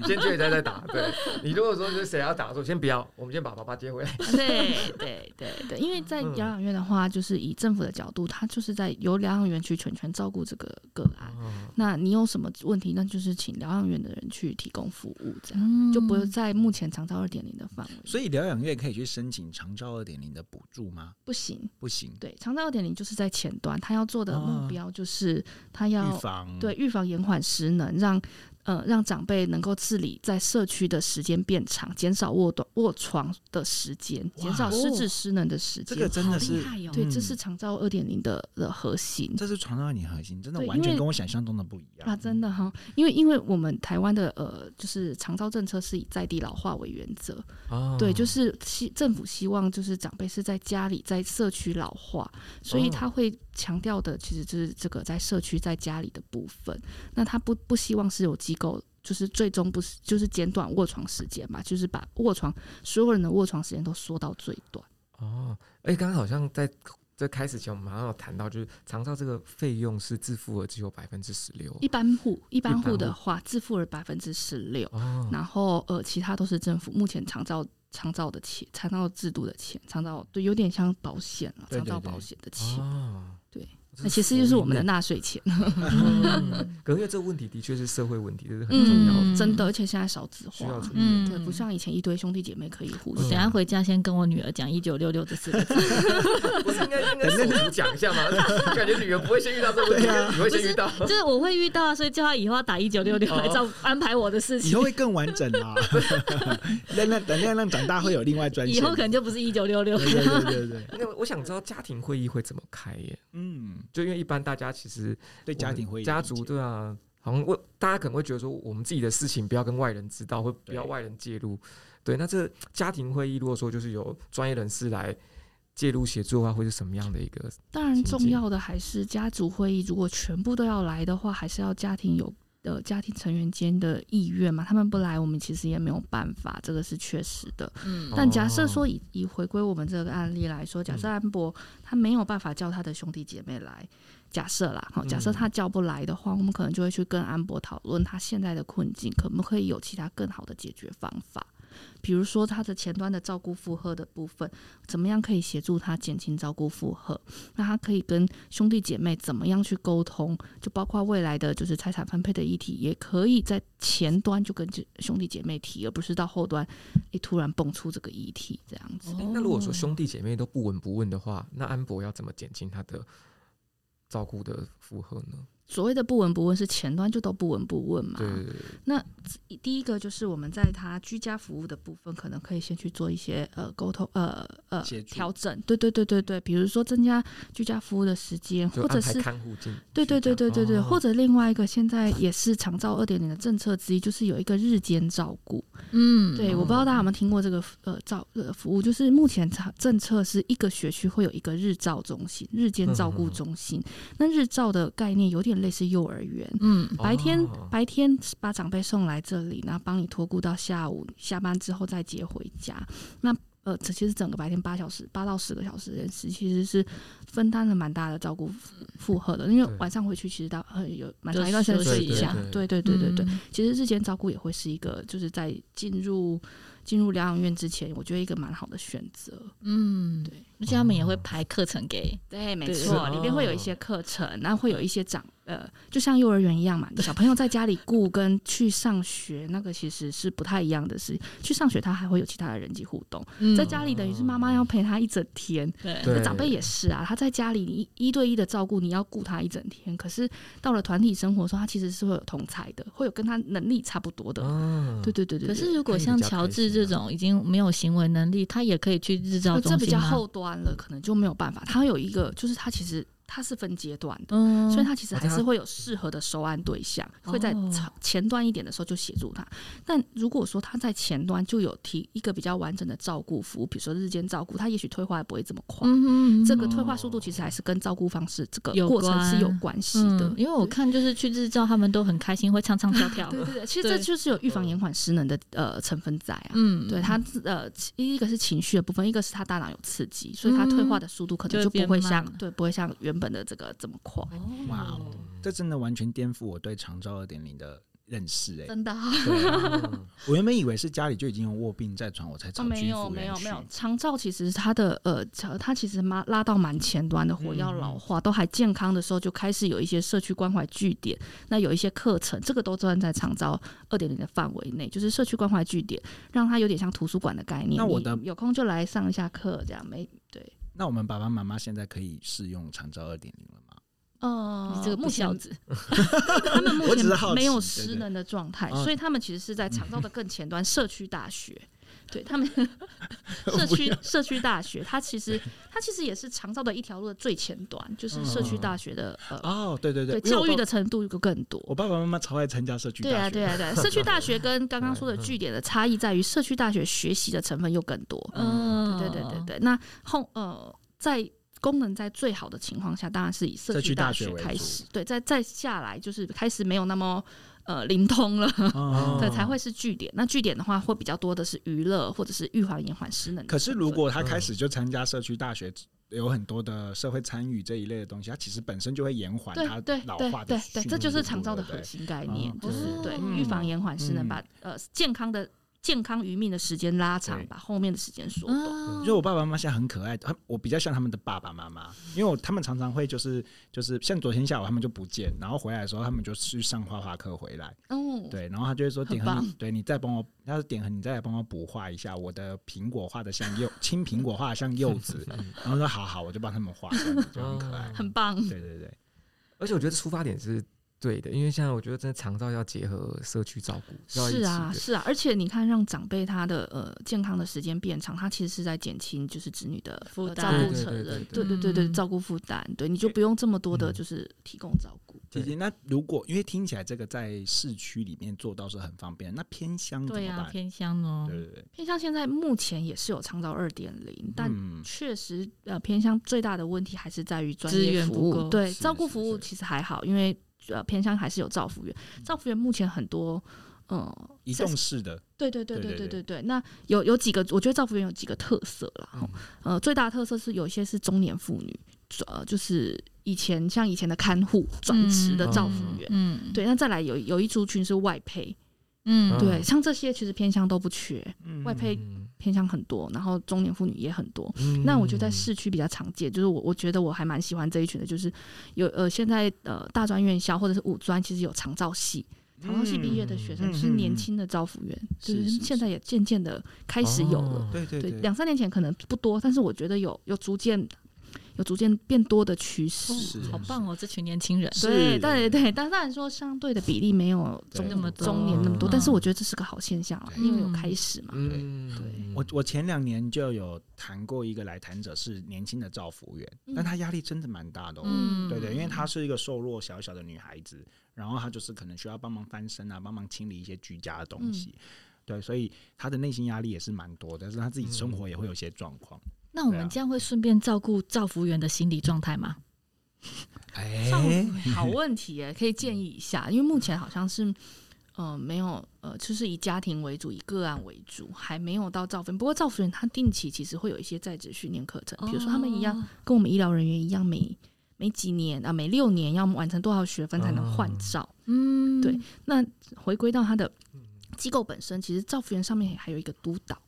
你 先接回家再打。对，你如果说是谁要打的时候，先不要，我们先把爸爸接回来。对对对对，因为在疗养院的话，就是以政府的角度，他就是在由疗养院去全权照顾这个个案。那你有什么问题，那就是请疗养院的人去提供服务，这样就不会在目前长照二点零的范围。所以疗养院可以去申请长照二点零的补助吗？不行，不行。对，长照二点零就是在前端，他要做的目标就是他要对，预防延缓失能，让呃让长辈能够自理在社区的时间变长，减少卧短卧床的时间，减少失智失能的时间。这个真的是，哦、对，这是长照二点零的的核心。这是长照二点零核心，真的完全跟我想象中的不一样啊！真的哈，因为因为我们台湾的呃，就是长照政策是以在地老化为原则，哦、对，就是希政府希望就是长辈是在家里在社区老化，所以他会强调的其实就是这个在社区在家里的部分。那他不不希望是有机构，就是最终不是就是减短卧床时间嘛，就是把卧床所有人的卧床时间都缩到最短。哦，哎，刚刚好像在。在开始前，我们好像有谈到，就是长照这个费用是自付额只有百分之十六。一般户一般户的话，自付额百分之十六，然后呃，其他都是政府目前长照长照的钱，长照制度的钱，长照对，有点像保险了，长照保险的钱，对。那其实就是我们的纳税钱。可因为这个问题的确是社会问题，这是很重要的，真的，而且现在少子化，嗯，对，不像以前一堆兄弟姐妹可以互相。等下回家先跟我女儿讲一九六六这四个字。不是应该应该跟 你讲一下吗？感觉女儿不会先遇到这个问题，你会先遇到。就是我会遇到，所以叫她以后要打一九六六来照安排我的事情。以后会更完整啊。那那等亮亮长大会有另外专线。以后可能就不是一九六六。对对对对。那我想知道家庭会议会怎么开耶？嗯。就因为一般大家其实对家庭会议、家族对啊，好像我大家可能会觉得说，我们自己的事情不要跟外人知道，或不要外人介入。对，那这家庭会议如果说就是有专业人士来介入协助的话，会是什么样的一个？当然，重要的还是家族会议。如果全部都要来的话，还是要家庭有的家庭成员间的意愿嘛。他们不来，我们其实也没有办法，这个是确实的。嗯，但假设说以以回归我们这个案例来说，假设安博他没有办法叫他的兄弟姐妹来。假设啦，好，假设他叫不来的话，我们可能就会去跟安博讨论他现在的困境，可不可以有其他更好的解决方法？比如说他的前端的照顾负荷的部分，怎么样可以协助他减轻照顾负荷？那他可以跟兄弟姐妹怎么样去沟通？就包括未来的就是财产分配的议题，也可以在前端就跟兄弟姐妹提，而不是到后端一突然蹦出这个议题这样子。那如果说兄弟姐妹都不闻不问的话，那安博要怎么减轻他的？照顾的负荷呢？所谓的不闻不问是前端就都不闻不问嘛？那第一个就是我们在他居家服务的部分，可能可以先去做一些呃沟通，呃呃调整。对对对对对，比如说增加居家服务的时间，或者是看护进。对对对对对对，或者另外一个现在也是长照二点零的政策之一，就是有一个日间照顾。嗯，对，我不知道大家有没有听过这个呃照呃服务，就是目前政策是一个学区会有一个日照中心、日间照顾中心。那日照的概念有点。类似幼儿园，嗯，白天白天把长辈送来这里，然后帮你托顾到下午下班之后再接回家。那呃，这其实整个白天八小时，八到十个小时的时，其实是分担了蛮大的照顾负荷的。因为晚上回去其实到呃有蛮长一段时间睡一下，对对对对对。其实日间照顾也会是一个，就是在进入进入疗养院之前，我觉得一个蛮好的选择。嗯，对，而且他们也会排课程给，对，没错，里面会有一些课程，然后会有一些长。呃，就像幼儿园一样嘛，小朋友在家里顾跟去上学那个其实是不太一样的事。去上学他还会有其他的人际互动，嗯、在家里等于是妈妈要陪他一整天。对，长辈也是啊，他在家里一一对一的照顾，你要顾他一整天。可是到了团体生活的时候，他其实是会有同才的，会有跟他能力差不多的。嗯、对对对对。可是如果像乔治这种已经没有行为能力，他也可以去日照中心。这比较后端完了，可能就没有办法。他有一个，就是他其实。它是分阶段的，嗯、所以它其实还是会有适合的收案对象，哦、会在前端一点的时候就协助他。但如果说他在前端就有提一个比较完整的照顾服务，比如说日间照顾，他也许退化也不会这么快。嗯、这个退化速度其实还是跟照顾方式这个过程是有关系的。嗯、因为我看就是去日照，他们都很开心，会唱唱跳跳。对对对，其实这就是有预防延缓失能的呃成分在啊。嗯，对他呃一个是情绪的部分，一个是他大脑有刺激，所以他退化的速度可能就不会像对不会像原本的这个这么快，哇哦！这真的完全颠覆我对长照二点零的认识哎、欸，真的、啊。我原本以为是家里就已经有卧病在床，我才找居没有没有没有，长照其实它的呃，它其实拉拉到蛮前端的，火药老化、嗯、都还健康的时候，就开始有一些社区关怀据点，那有一些课程，这个都算在长照二点零的范围内，就是社区关怀据点，让它有点像图书馆的概念。那我的有空就来上一下课，这样没对。那我们爸爸妈妈现在可以试用长照二点零了吗？呃，你这个木小子，他们目前没有失失能的状态，所以他们其实是在长照的 更前端，社区大学。对他们 社区社区大学，它其实它其实也是长照的一条路的最前端，就是社区大学的呃哦，对对对，教育的程度就更多。我爸爸妈妈超爱参加社区大学，对啊对啊对，社区大学跟刚刚说的据点的差异在于，社区大学学习的成分又更多。嗯，对对对对，那后呃在。功能在最好的情况下，当然是以社区大学开始。对，再再下来就是开始没有那么呃灵通了，哦、对，才会是据点。那据点的话，会比较多的是娱乐或者是预防延缓失能。可是如果他开始就参加社区大学，有很多的社会参与这一类的东西，他其实本身就会延缓他老化的。对对对，这就是长照的核心概念，就是对预防延缓失能，把呃健康的。健康余命的时间拉长，把后面的时间缩短。因为我爸爸妈妈现在很可爱，他我比较像他们的爸爸妈妈，因为我他们常常会就是就是像昨天下午他们就不见，然后回来的时候他们就去上画画课回来。哦，对，然后他就会说点很，对你再帮我，要是点很，你再来帮我补画一下我的苹果画的像柚，青苹果画的像柚子，然后说好好，我就帮他们画，就很可爱，很棒。对对对，而且我觉得出发点是。对的，因为现在我觉得真的长照要结合社区照顾，是啊是啊，而且你看让长辈他的呃健康的时间变长，他其实是在减轻就是子女的负担、照顾责任，对对对对，照顾负担，对，你就不用这么多的就是提供照顾。姐姐，那如果因为听起来这个在市区里面做到是很方便，那偏乡怎么办？对啊，偏乡哦，对对对，偏乡现在目前也是有长照二点零，但确实呃偏乡最大的问题还是在于专业服务，对，照顾服务其实还好，因为。呃，偏乡还是有造福员，造福员目前很多，呃，移动式的，对对对对对对对。那有有几个，我觉得造福员有几个特色啦。嗯、呃，最大的特色是有一些是中年妇女，呃，就是以前像以前的看护转职的造福员，嗯，嗯对。那再来有有一族群是外配。嗯，对，像这些其实偏向都不缺，嗯、外配偏向很多，然后中年妇女也很多。嗯、那我觉得在市区比较常见，就是我我觉得我还蛮喜欢这一群的，就是有呃现在呃大专院校或者是五专，其实有长照系，长照系毕业的学生是年轻的招服员，嗯、就是现在也渐渐的开始有了。对对对，两三年前可能不多，但是我觉得有有逐渐。有逐渐变多的趋势，好棒哦！这群年轻人，对对对，但当然说相对的比例没有中那么中年那么多，但是我觉得这是个好现象，因为有开始嘛。对，对。我我前两年就有谈过一个来谈者是年轻的照服员，但他压力真的蛮大的，对对，因为她是一个瘦弱小小的女孩子，然后她就是可能需要帮忙翻身啊，帮忙清理一些居家的东西，对，所以她的内心压力也是蛮多的，但是她自己生活也会有些状况。那我们这样会顺便照顾造服员的心理状态吗？哎，好问题耶，可以建议一下，因为目前好像是，呃，没有，呃，就是以家庭为主，以个案为主，还没有到照服员。不过造福员他定期其实会有一些在职训练课程，比如说他们一样，跟我们医疗人员一样，每每几年啊，每六年要完成多少学分才能换照？嗯，对。那回归到他的机构本身，其实造福员上面还有一个督导。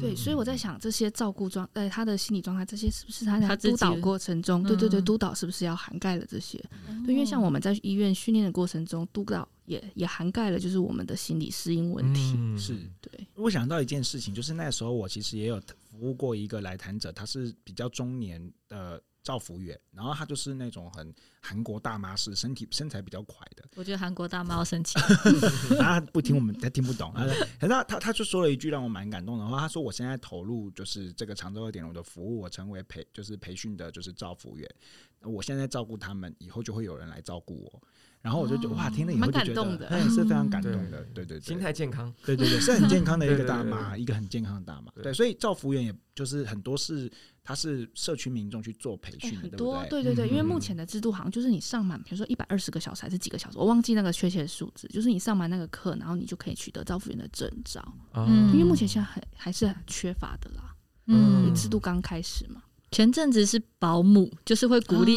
对，所以我在想，这些照顾状，在他的心理状态，这些是不是他在督导过程中？对对对，督导是不是要涵盖了这些？对，因为像我们在医院训练的过程中，督导也也涵盖了，就是我们的心理适应问题。是，对。我想到一件事情，就是那时候我其实也有服务过一个来谈者，他是比较中年的。照服员，然后他就是那种很韩国大妈式，身体身材比较快的。我觉得韩国大妈要生气，他不听我们，他听不懂。他可是他他他就说了一句让我蛮感动的话，他说：“我现在投入就是这个常州二点零的服务，我成为培就是培训的就是赵服员，我现在照顾他们，以后就会有人来照顾我。”然后我就觉得哇，听了以后就觉得，哎，是非常感动的，对对对，心态健康，对对对，是很健康的一个大妈，一个很健康的大妈。对，所以照服员也就是很多是，他是社区民众去做培训的，对不对？对因为目前的制度好像就是你上满，比如说一百二十个小时还是几个小时，我忘记那个确切的数字，就是你上满那个课，然后你就可以取得照服员的证照。嗯，因为目前现在还还是很缺乏的啦，嗯，制度刚开始嘛。前阵子是保姆，就是会鼓励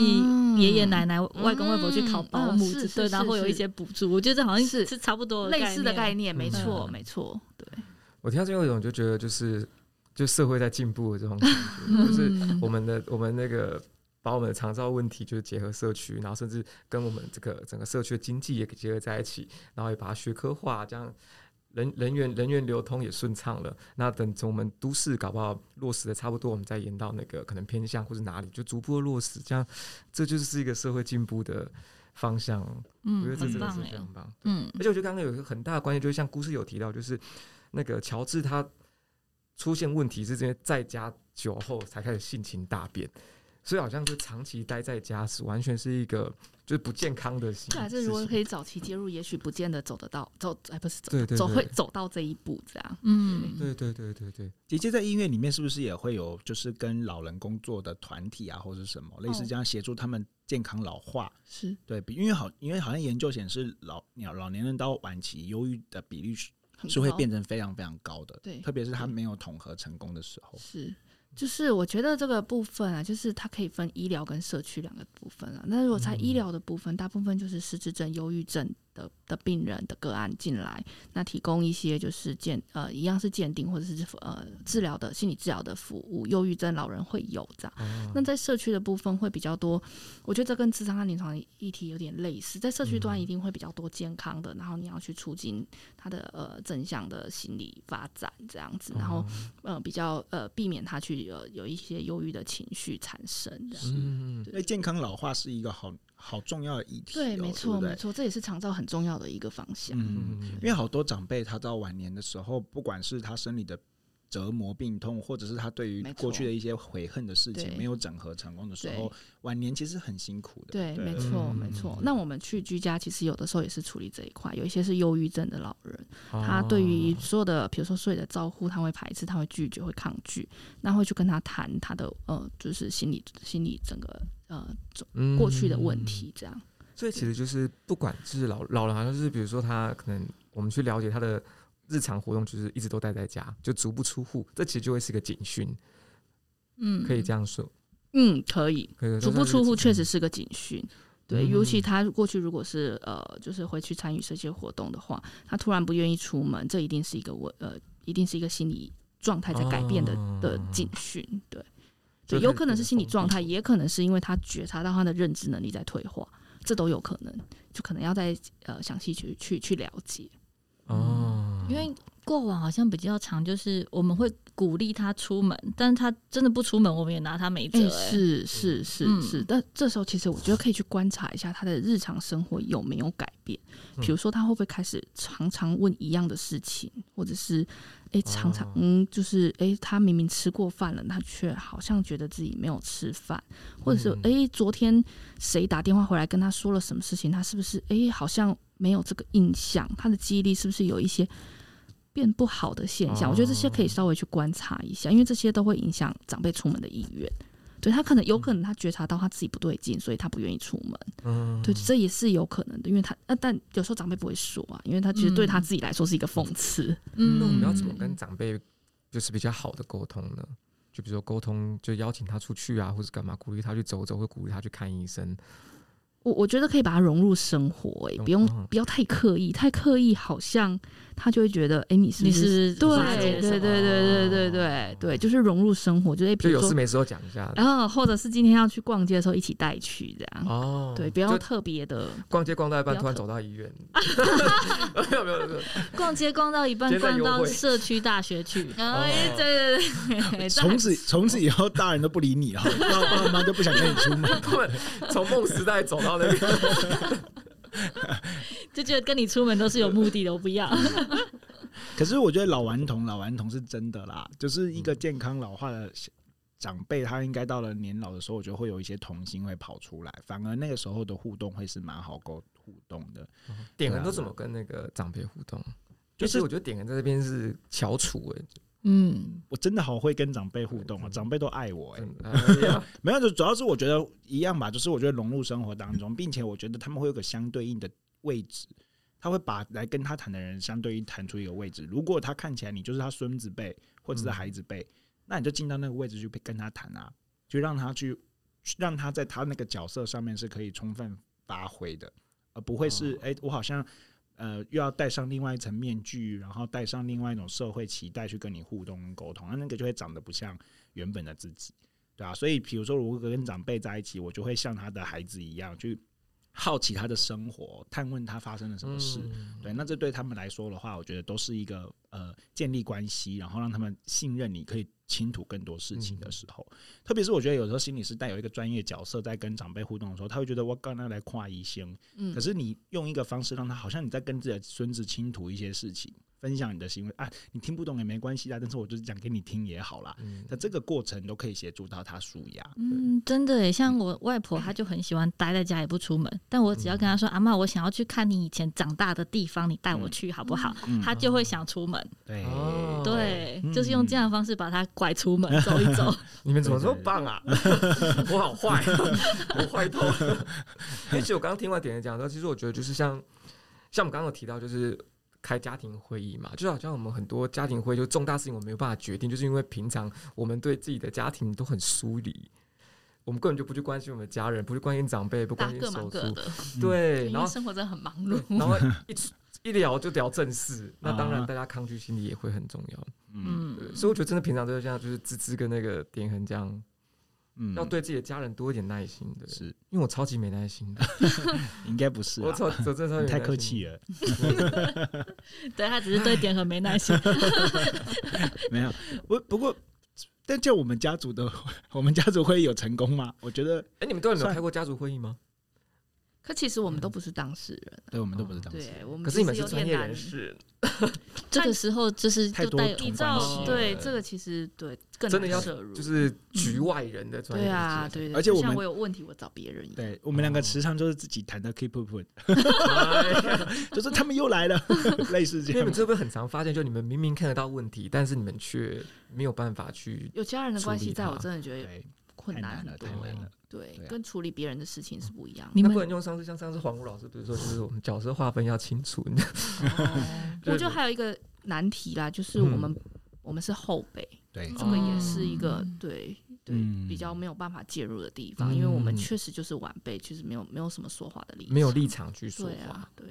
爷爷奶奶、外公外婆去考保姆，对，然后会有一些补助。我觉得这好像是是差不多类似的概念，没错，没错。对，我听到最后一种就觉得，就是就社会在进步的这种感觉，就是我们的我们那个把我们的长照问题就是结合社区，然后甚至跟我们这个整个社区的经济也结合在一起，然后也把它学科化，这样人人员人员流通也顺畅了。那等从我们都市搞不好落实的差不多，我们再延到那个可能偏向或是哪里，就逐步落实，这样这就是一个社会进步的方向。嗯，我觉得这真的是非常棒。嗯，而且我觉得刚刚有一个很大的关键，就是像故事有提到，就是那个乔治他出现问题是这些在家久后才开始性情大变。所以好像是长期待在家是完全是一个就是不健康的事情。对，还是如果可以早期介入，也许不见得走得到，走哎不是走，对对对走会走到这一步这样。嗯，对对对对对。姐姐在医院里面是不是也会有就是跟老人工作的团体啊，或者什么类似这样协助他们健康老化？是对，因为好，因为好像研究显示老老老年人到晚期忧郁的比率是是会变成非常非常高的。对，特别是他没有统合成功的时候。是。就是我觉得这个部分啊，就是它可以分医疗跟社区两个部分啊。那如果在医疗的部分，大部分就是失智症、忧郁症的的病人的个案进来，那提供一些就是鉴呃一样是鉴定或者是呃治疗的心理治疗的服务。忧郁症老人会有这样。那在社区的部分会比较多，我觉得这跟智商和临床议题有点类似。在社区端一定会比较多健康的，然后你要去促进他的呃正向的心理发展这样子，然后呃比较呃避免他去呃有一些忧郁的情绪产生。嗯，那，健康老化是一个好。好重要的议题，对，没错，没错，这也是长照很重要的一个方向。嗯，因为好多长辈他到晚年的时候，不管是他生理的折磨、病痛，或者是他对于过去的一些悔恨的事情没有整合成功的时候，晚年其实很辛苦的。对，没错，没错。那我们去居家，其实有的时候也是处理这一块，有一些是忧郁症的老人，他对于所有的，比如说所有的照顾，他会排斥，他会拒绝，会抗拒，那会去跟他谈他的呃，就是心理心理整个。呃，过去的问题这样，嗯，所以其实就是不管是老老人，好像是比如说他可能我们去了解他的日常活动，就是一直都待在家，就足不出户，这其实就会是个警讯。嗯，可以这样说。嗯，可以。足不出户确实是个警讯。对，尤其他过去如果是呃，就是回去参与这些活动的话，他突然不愿意出门，这一定是一个问呃，一定是一个心理状态在改变的，哦，的警讯。对。对，有可能是心理状态，也可能是因为他觉察到他的认知能力在退化，这都有可能，就可能要再呃详细去去去了解。哦，因为过往好像比较长，就是我们会鼓励他出门，但是他真的不出门，我们也拿他没辙。是是是是，但这时候其实我觉得可以去观察一下他的日常生活有没有改变，比如说他会不会开始常常问一样的事情，或者是。哎，常常嗯，就是哎，他明明吃过饭了，他却好像觉得自己没有吃饭，或者是哎，昨天谁打电话回来跟他说了什么事情，他是不是哎，好像没有这个印象？他的记忆力是不是有一些变不好的现象？我觉得这些可以稍微去观察一下，因为这些都会影响长辈出门的意愿。对，他可能有可能他觉察到他自己不对劲，所以他不愿意出门。嗯，对，这也是有可能的，因为他呃，但有时候长辈不会说啊，因为他其实对他自己来说是一个讽刺。嗯，那我们要怎么跟长辈就是比较好的沟通呢？就比如说沟通，就邀请他出去啊，或者干嘛，鼓励他去走走，或鼓励他去看医生。我我觉得可以把它融入生活，哎，不用不要太刻意，太刻意好像他就会觉得，哎，你是你是对对对对对对对对，就是融入生活，就是就有事没事都讲一下，然后或者是今天要去逛街的时候一起带去这样，哦，对，不要特别的 逛街逛到一半突然走到医院，没有没有没有，逛街逛到一半逛到社区大学去，哎，对对对，从此从此以后大人都不理你了，爸爸妈妈都不想跟你出门，对，从梦时代走到。就觉得跟你出门都是有目的的，我不要。可是我觉得老顽童，老顽童是真的啦，就是一个健康老化的长辈，他应该到了年老的时候，我觉得会有一些童心会跑出来，反而那个时候的互动会是蛮好沟互动的。点人都怎么跟那个长辈互动？就是我觉得点人在这边是翘楚哎。嗯，我真的好会跟长辈互动啊，长辈都爱我哎。没有，就主要是我觉得一样吧，就是我觉得融入生活当中，并且我觉得他们会有个相对应的位置，他会把来跟他谈的人相对应谈出一个位置。如果他看起来你就是他孙子辈或者是孩子辈，那你就进到那个位置去跟他谈啊，就让他去让他在他那个角色上面是可以充分发挥的，而不会是哎，我好像。呃，又要戴上另外一层面具，然后戴上另外一种社会期待去跟你互动跟沟通，那那个就会长得不像原本的自己，对啊，所以，比如说，如果跟长辈在一起，我就会像他的孩子一样，去好奇他的生活，探问他发生了什么事。嗯、对，那这对他们来说的话，我觉得都是一个呃建立关系，然后让他们信任你，可以倾吐更多事情的时候。嗯、特别是我觉得有时候心理师带有一个专业角色在跟长辈互动的时候，他会觉得我刚刚来跨医生，嗯，可是你用一个方式让他好像你在跟自己的孙子倾吐一些事情。分享你的行为啊，你听不懂也没关系啦，但是我就是讲给你听也好啦。那、嗯、这个过程都可以协助到他舒压。嗯，真的诶，像我外婆，她就很喜欢待在家也不出门。但我只要跟她说：“嗯、阿妈，我想要去看你以前长大的地方，你带我去好不好？”嗯、她就会想出门。对对，就是用这样的方式把他拐出门 走一走。你们怎么这么棒啊？我好坏，我坏透了。而且我刚刚听完点点讲说，其实我觉得就是像像我们刚刚有提到，就是。开家庭会议嘛，就好像我们很多家庭会，就重大事情我们没有办法决定，就是因为平常我们对自己的家庭都很疏离，我们根本就不去关心我们的家人，不去关心长辈，不关心手足，对，然后生活真的很忙碌，然后一一聊就聊正事，那当然大家抗拒心理也会很重要，嗯，所以我觉得真的平常都是像就是芝芝跟那个点恒这样。嗯，要对自己的家人多一点耐心的，是因为我超级没耐心的，应该不是，我超我真的太客气了，对他只是对点恒没耐心，没有，不不过，但就我们家族的，我们家族会议有成功吗？我觉得，哎，你们都有没有开过家族会议吗？可其实我们都不是当事人，对，我们都不是当事人，对，我们可是你们是专业人士，这个时候就是太多依照对这个其实对更真的要涉入，就。是局外人的专业，对啊，对，而且我们我有问题，我找别人，对。我们两个时常就是自己谈的 keep up，就是他们又来了，类似这样。你们会不会很常发现，就你们明明看得到问题，但是你们却没有办法去有家人的关系，在我真的觉得困难了，太难了。对，跟处理别人的事情是不一样。你们不能用上次像上次黄武老师，比如说就是我们角色划分要清楚。我觉得还有一个难题啦，就是我们我们是后辈，对，这个也是一个对对比较没有办法介入的地方，因为我们确实就是晚辈，确实没有没有什么说话的立场，没有立场去说话。对，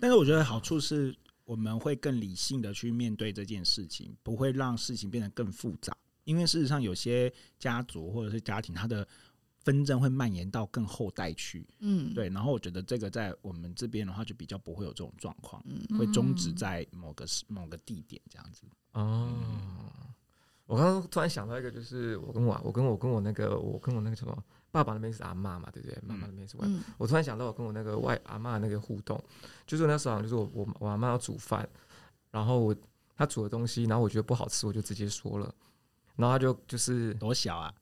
但是我觉得好处是我们会更理性的去面对这件事情，不会让事情变得更复杂。因为事实上，有些家族或者是家庭，他的纷争会蔓延到更后代去，嗯，对。然后我觉得这个在我们这边的话，就比较不会有这种状况，嗯，会终止在某个某个地点这样子。哦，我刚刚突然想到一个，就是我跟我我跟我跟我那个我跟我那个什么爸爸那边是阿妈嘛，对不对？妈妈那边是外。我突然想到，我跟我那个外阿妈那个互动，就是那时候就是我我我阿妈要煮饭，然后我她煮的东西，然后我觉得不好吃，我就直接说了，然后她就就是多小啊。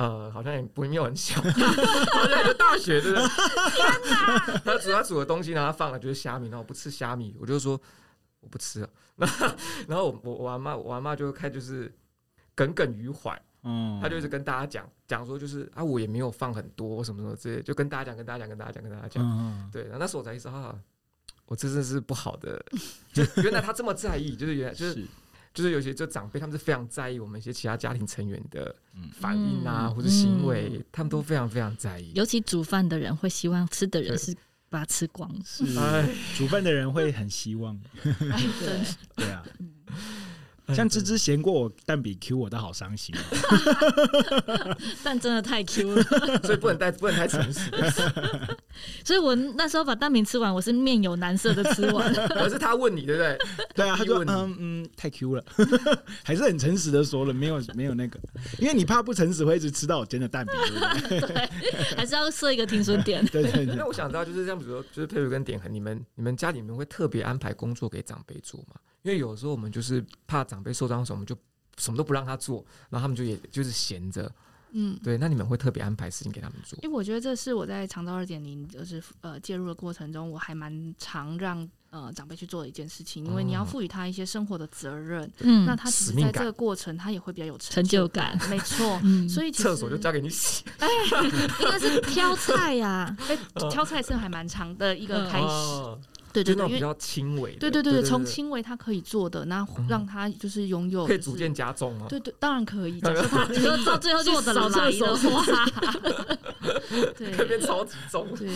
呃，好像也不没有很小，好像一个大学对不对？天哪！他煮他煮的东西，然后他放了就是虾米，然后我不吃虾米，我就说我不吃了。然后我我我阿妈我阿妈就开就是耿耿于怀，嗯，他就一直跟大家讲讲说就是啊，我也没有放很多什么什么之类，就跟大家讲跟大家讲跟大家讲跟大家讲，嗯，对。然后那时候我才意识到啊，我真的是不好的，就原来他这么在意，就是原来就是。是就是有些就长辈，他们是非常在意我们一些其他家庭成员的反应啊，或者行为，他们都非常非常在意。尤其煮饭的人会希望吃的人是把它吃光，是。煮饭的人会很希望。对。对啊。像芝芝嫌过我蛋比 Q，我都好伤心。蛋真的太 Q 了，所以不能太不能太诚实。所以我那时候把蛋饼吃完，我是面有难色的吃完。可是他问你，对不对？对啊，他就嗯嗯，太 Q 了，还是很诚实的说了，没有没有那个，因为你怕不诚实会一直吃到我煎的蛋饼，对不对？对，还是要设一个停损点。对对对。那我想知道，就是像比如说，就是佩如跟点恒，你们你们家里面会特别安排工作给长辈做吗？因为有时候我们就是怕长辈受伤的时候，我们就什么都不让他做，然后他们就也就是闲着。嗯，对。那你们会特别安排事情给他们做？因为我觉得这是我在长照二点零就是呃介入的过程中，我还蛮常让呃长辈去做的一件事情。因为你要赋予他一些生活的责任，嗯，那他其实在这个过程他也会比较有成就感。没错，所以厕所就交给你洗。哎，应该是挑菜呀，哎，挑菜是还蛮长的一个开始。对对对，比较轻微。对对对对，从轻微他可以做的，那让他就是拥有可以逐渐加重吗？对对，当然可以。假设他到最后做的来的话，对，特别超级重。对，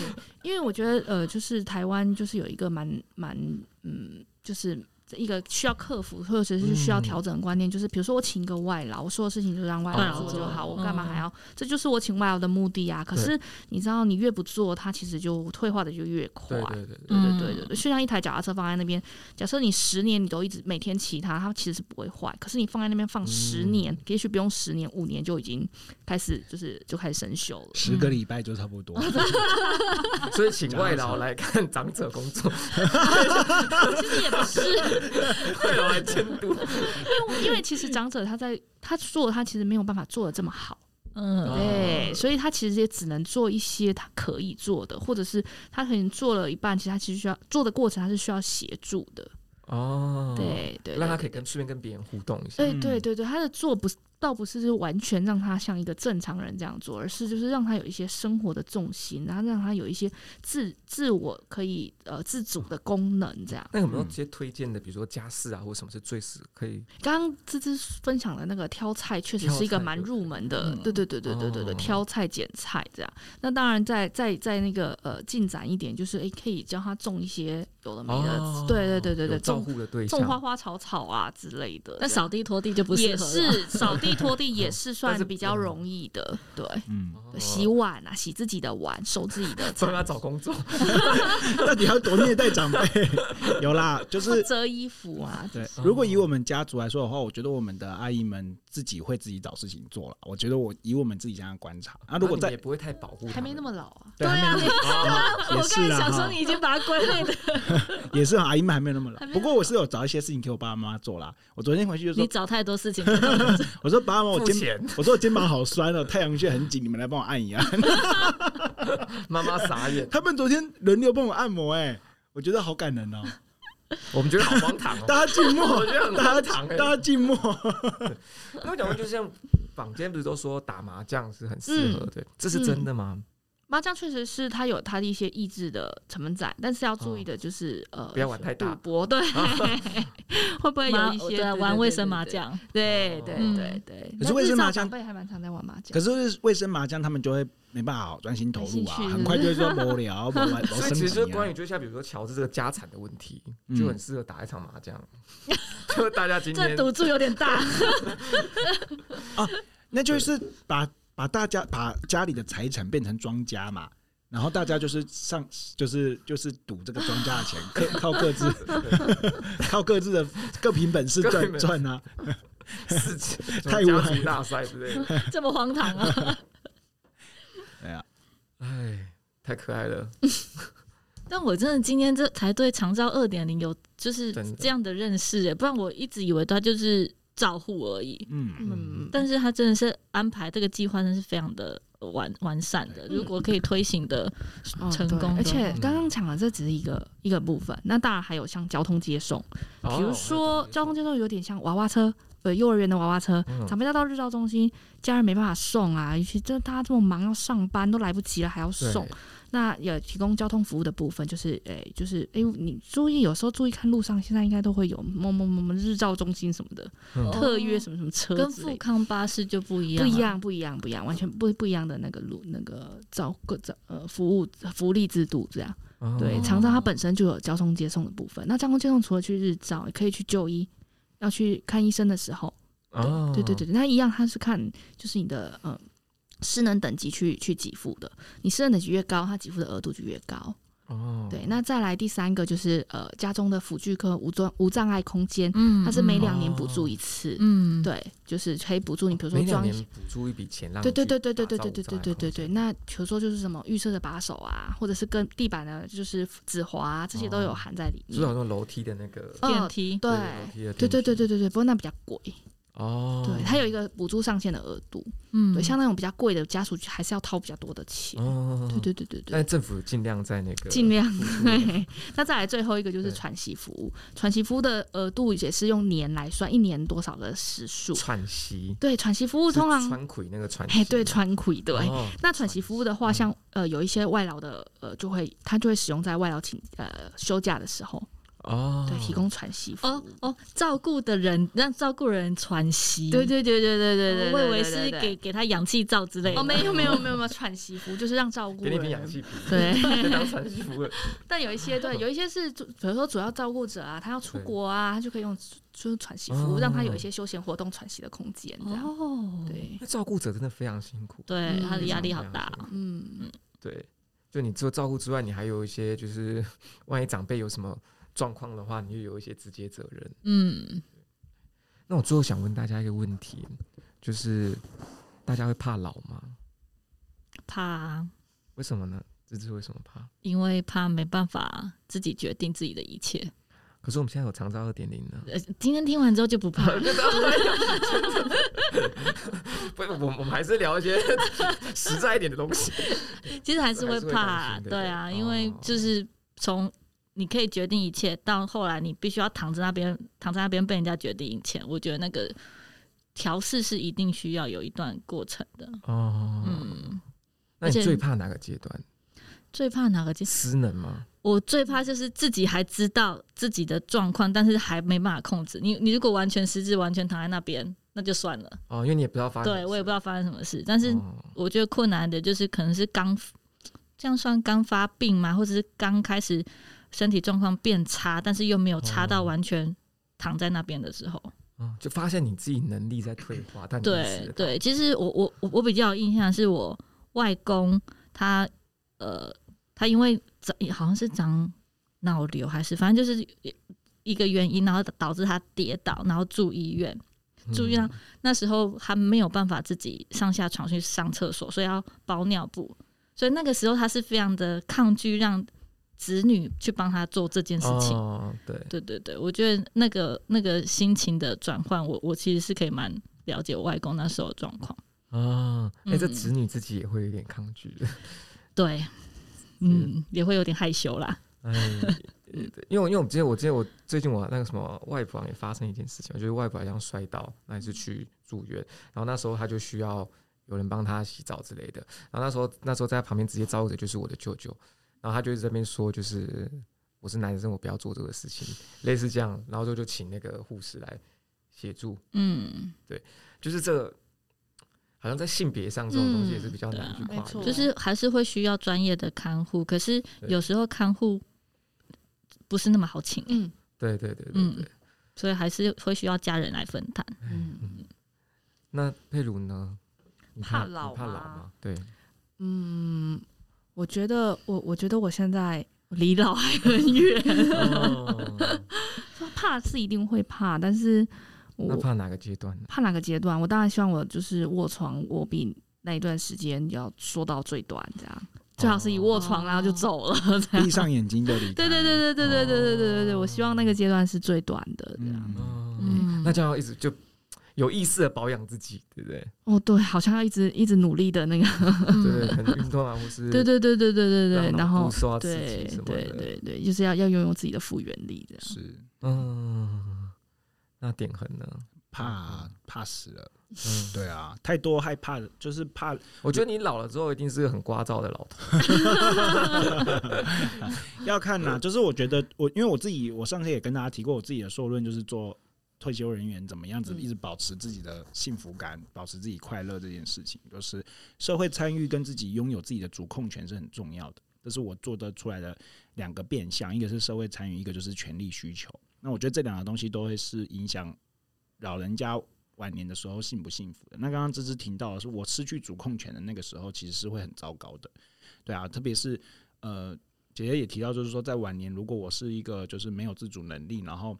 因为我觉得呃，就是台湾就是有一个蛮蛮嗯，就是一个需要克服或者是需要调整的观念，就是比如说我请一个外劳，我说的事情就让外劳做就好，我干嘛还要？这就是我请外劳的目的啊。可是你知道，你越不做，它其实就退化的就越快。对对对对对对对，就像一台脚踏车放在那边，假设你十年你都一直每天骑它，它其实是不会坏。可是你放在那边放十年，也许不用十年，五年就已经开始就是就开始生锈了。十个礼拜就差不多。所以请外劳 来看长者工作，其实也不是。会有来监督，因为 因为其实长者他在他做他其实没有办法做的这么好，嗯，对，所以他其实也只能做一些他可以做的，或者是他可能做了一半，其实他其实需要做的过程他是需要协助的，哦，对对，让他可以跟顺便跟别人互动一下，对对对对，他的做不是。倒不是就完全让他像一个正常人这样做，而是就是让他有一些生活的重心，然后让他有一些自自我可以呃自主的功能，这样。那有没有一些推荐的，比如说家事啊，或什么是最是可以？刚刚芝芝分享的那个挑菜，确实是一个蛮入门的，对对对对对对对，挑菜剪菜这样。那当然在在在那个呃进展一点，就是哎可以教他种一些有的没的，对对对对对，照顾的对象，种花花草草啊之类的。那扫地拖地就不适合 是扫地。拖地也是算比较容易的，对，嗯，洗碗啊，洗自己的碗，收自己的，帮他找工作，到底要多虐待长辈？有啦，就是折衣服啊。对，如果以我们家族来说的话，我觉得我们的阿姨们自己会自己找事情做了。我觉得我以我们自己这样观察啊，如果在也不会太保护，还没那么老啊。对啊，我刚才想说你已经把它归类的，也是阿姨们还没有那么老。不过我是有找一些事情给我爸爸妈做啦。我昨天回去就说你找太多事情，我说。爸妈，我肩，我说我肩膀好酸哦，太阳穴很紧，你们来帮我按一按。妈妈傻眼，他们昨天轮流帮我按摩，哎，我觉得好感人哦。我们觉得好荒唐哦，大家静默，我觉得很荒唐，大家静默。那我讲完就像坊间不是都说打麻将是很适合的，这是真的吗？麻将确实是它有它的一些益智的成分在，但是要注意的就是呃，不要玩太大，赌博对，会不会有一些玩卫生麻将？对对对对。可是卫生麻将，长辈还蛮常在玩麻将。可是卫生麻将，他们就会没办法专心投入啊，很快就会说无聊，不玩。所以其实关于就像比如说乔治这个家产的问题，就很适合打一场麻将。就大家今天这赌注有点大 啊，那就是把。把大家把家里的财产变成庄家嘛，然后大家就是上就是就是赌这个庄家的钱，靠靠各自 靠各自的各凭本事赚赚啊，太无耻大赛之类的，这么荒唐啊！哎呀，哎，太可爱了。但我真的今天这才对长照二点零有就是这样的认识，哎，不然我一直以为他就是。照护而已，嗯嗯，但是他真的是安排这个计划，真是非常的完完善的。如果可以推行的成功，而且刚刚讲的这只是一个一个部分，那当然还有像交通接送，比如说交通接送。有点像娃娃车，呃，幼儿园的娃娃车，长辈要到日照中心，家人没办法送啊，尤其这大家这么忙要上班都来不及了，还要送。那有提供交通服务的部分，就是诶、欸，就是诶、欸，你注意，有时候注意看路上，现在应该都会有某某某某日照中心什么的、嗯、特约什么什么车，跟富康巴士就不一样，不一样，不一样，不一样，完全不不一样的那个路那个照各照呃服务福利制度这样。哦、对，长照它本身就有交通接送的部分。那交通接送除了去日照，也可以去就医，要去看医生的时候，对对对，那一样，它是看就是你的嗯。失能等级去去给付的，你失能等级越高，它给付的额度就越高。哦，对，那再来第三个就是呃，家中的辅具科无障无障碍空间，嗯，它是每两年补助一次，嗯，对，就是可以补助你，比如说装补助一笔钱，对对对对对对对对对对对对。那比如说就是什么预设的把手啊，或者是跟地板的，就是止滑这些都有含在里面。就好像楼梯的那个电梯，对对对对对对对，不过那比较贵。哦，对，它有一个补助上限的额度，嗯，对，像那种比较贵的家属还是要掏比较多的钱，哦，对对对对对。但政府尽量在那个尽量 对，那再来最后一个就是喘息服务，喘息服务的额度也是用年来算，一年多少个时数？喘息，对，喘息服务通常喘气那个喘，哎，对，喘气，对。那喘息服务的话，像呃有一些外劳的呃就会他就会使用在外劳请呃休假的时候。哦，对，提供喘息服务。哦哦，照顾的人让照顾人喘息。对对对对对对对，我以为是给给他氧气罩之类的。哦，没有没有没有没有喘息服，就是让照顾给你瓶氧气瓶，对，当喘息服。但有一些对，有一些是比如说主要照顾者啊，他要出国啊，他就可以用就是喘息服务，让他有一些休闲活动喘息的空间。哦，对，那照顾者真的非常辛苦，对，他的压力好大。嗯嗯，对。就你做照顾之外，你还有一些就是，万一长辈有什么状况的话，你就有一些直接责任。嗯，那我最后想问大家一个问题，就是大家会怕老吗？怕。啊为什么呢？这是为什么怕？因为怕没办法自己决定自己的一切。可是我们现在有长照二点零呢。呃，今天听完之后就不怕了。不，我我们还是聊一些实在一点的东西。其实还是会怕，对啊，因为就是从你可以决定一切，到后来你必须要躺在那边，躺在那边被人家决定一切。我觉得那个调试是一定需要有一段过程的。哦，嗯，那你最怕哪个阶段？最怕哪个阶段？失能吗？我最怕就是自己还知道自己的状况，但是还没办法控制。你你如果完全失智，完全躺在那边，那就算了。哦，因为你也不知道发生。对，我也不知道发生什么事。但是我觉得困难的就是可能是刚这样算刚发病嘛，或者是刚开始身体状况变差，但是又没有差到完全躺在那边的时候。哦，就发现你自己能力在退化。但对对，其实我我我我比较有印象是我外公他呃。他因为长好像是长脑瘤还是反正就是一个原因，然后导致他跌倒，然后住医院。住院那时候还没有办法自己上下床去上厕所，所以要包尿布。所以那个时候他是非常的抗拒让子女去帮他做这件事情。哦，对对对对，我觉得那个那个心情的转换，我我其实是可以蛮了解我外公那时候的状况。啊，哎，这子女自己也会有点抗拒的。对。嗯，也会有点害羞啦。哎，因为因为我记得我记得我最近我那个什么外婆也发生一件事情，就是外婆好像摔倒，那也是去住院，然后那时候他就需要有人帮他洗澡之类的。然后那时候那时候在他旁边直接照顾的就是我的舅舅，然后他就在这边说，就是我是男生，我不要做这个事情，类似这样。然后就就请那个护士来协助。嗯，对，就是这个。好像在性别上这种东西也是比较难去跨越，嗯，就是还是会需要专业的看护，可是有时候看护不是那么好请。嗯，对对对对，嗯，所以还是会需要家人来分担。嗯，那佩如呢？怕老怕老吗？对，嗯，我觉得我我觉得我现在离老还很远。哦，怕是一定会怕，但是。我怕哪个阶段呢？怕哪个阶段？我当然希望我就是卧床卧病那一段时间要缩到最短，这样最好是一卧床然后就走了，闭上眼睛就离。对 对对对对对对对对对对，我希望那个阶段是最短的，这样。嗯，那就要一直就有意识的保养自己，对不对？哦，对，好像要一直一直努力的那个，对，可能运动啊，或是对对对对对对对，然后对对对对，就是要要拥有自己的复原力，这样是嗯。那点恒呢？怕怕死了，嗯，对啊，太多害怕，就是怕。我觉得你老了之后一定是个很聒噪的老头。要看呐，就是我觉得我，因为我自己，我上次也跟大家提过，我自己的硕论就是做退休人员怎么样子一直保持自己的幸福感，保持自己快乐这件事情，就是社会参与跟自己拥有自己的主控权是很重要的。这是我做得出来的两个变相，一个是社会参与，一个就是权利需求。那我觉得这两个东西都会是影响老人家晚年的时候幸不幸福的。那刚刚芝芝提到的是，我失去主控权的那个时候，其实是会很糟糕的。对啊，特别是呃，姐姐也提到，就是说在晚年，如果我是一个就是没有自主能力，然后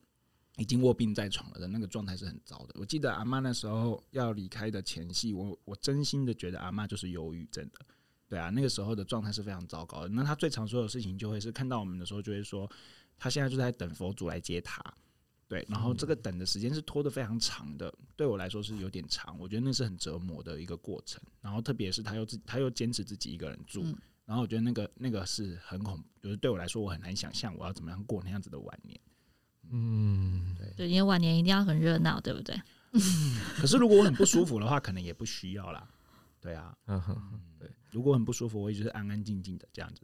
已经卧病在床了的那个状态是很糟的。我记得阿嬷那时候要离开的前夕，我我真心的觉得阿嬷就是忧郁症的。对啊，那个时候的状态是非常糟糕的。那他最常说的事情，就会是看到我们的时候，就会说。他现在就在等佛祖来接他，对，然后这个等的时间是拖得非常长的，对我来说是有点长，我觉得那是很折磨的一个过程。然后特别是他又自他又坚持自己一个人住，然后我觉得那个那个是很恐，就是对我来说我很难想象我要怎么样过那样子的晚年。嗯，对，对，因为晚年一定要很热闹，对不对？可是如果我很不舒服的话，可能也不需要啦。对啊，嗯哼，对，如果很不舒服，我也就是安安静静的这样子。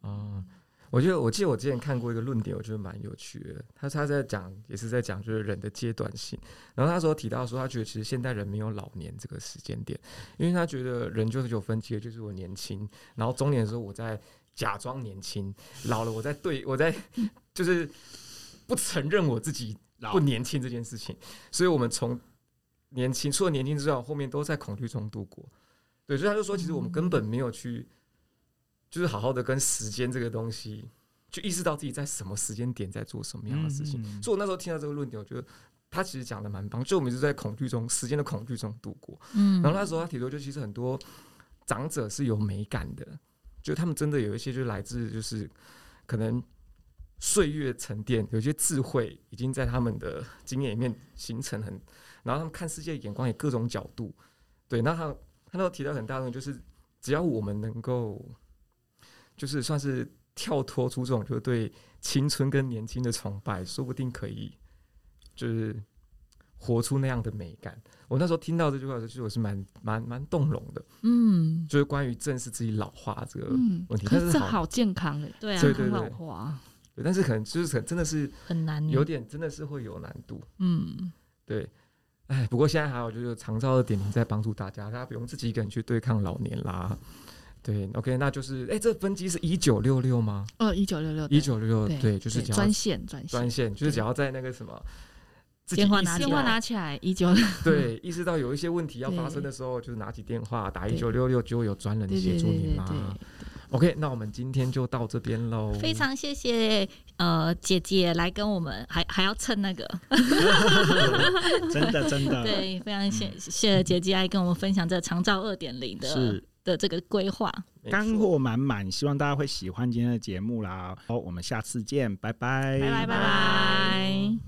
啊。我觉得，我记得我之前看过一个论点，我觉得蛮有趣的。他他在讲，也是在讲就是人的阶段性。然后他说提到说，他觉得其实现代人没有老年这个时间点，因为他觉得人就是有分阶，就是我年轻，然后中年的时候我在假装年轻，老了我在对我在就是不承认我自己不年轻这件事情。所以我们从年轻除了年轻之外，后面都在恐惧中度过。对，所以他就说，其实我们根本没有去。就是好好的跟时间这个东西，去意识到自己在什么时间点在做什么样的事情。嗯嗯、所以我那时候听到这个论点，我觉得他其实讲的蛮棒。就我们一直在恐惧中，时间的恐惧中度过。嗯，然后那时候他提出，就其实很多长者是有美感的，就他们真的有一些就来自就是可能岁月沉淀，有些智慧已经在他们的经验里面形成很，然后他们看世界的眼光也各种角度。对，那他他那时候提到很大的就是只要我们能够。就是算是跳脱出这种，就是对青春跟年轻的崇拜，说不定可以，就是活出那样的美感。我那时候听到这句话的时候，其实我是蛮蛮蛮动容的。嗯，就是关于正视自己老化这个问题，但是这好健康哎，对啊，对对对，老化，对，但是可能就是可能真的是很难，有点真的是会有难度。嗯，对，哎，不过现在还有就是长照的点名在帮助大家，大家不用自己一个人去对抗老年啦。对，OK，那就是，哎、欸，这分机是一九六六吗？哦，一九六六，一九六六，对，就是专线，专线，专线，就是只要在那个什么，电话拿电话拿起来，一九，对，意识到有一些问题要发生的时候，就是拿起电话打一九六六，就会有专人协助你嘛。OK，那我们今天就到这边喽。非常谢谢呃姐姐来跟我们，还还要蹭那个，真 的真的，对，非常谢谢姐姐来跟我们分享这长照二点零的。是。的这个规划干货满满，希望大家会喜欢今天的节目啦。好，我们下次见，拜拜，拜拜，拜拜。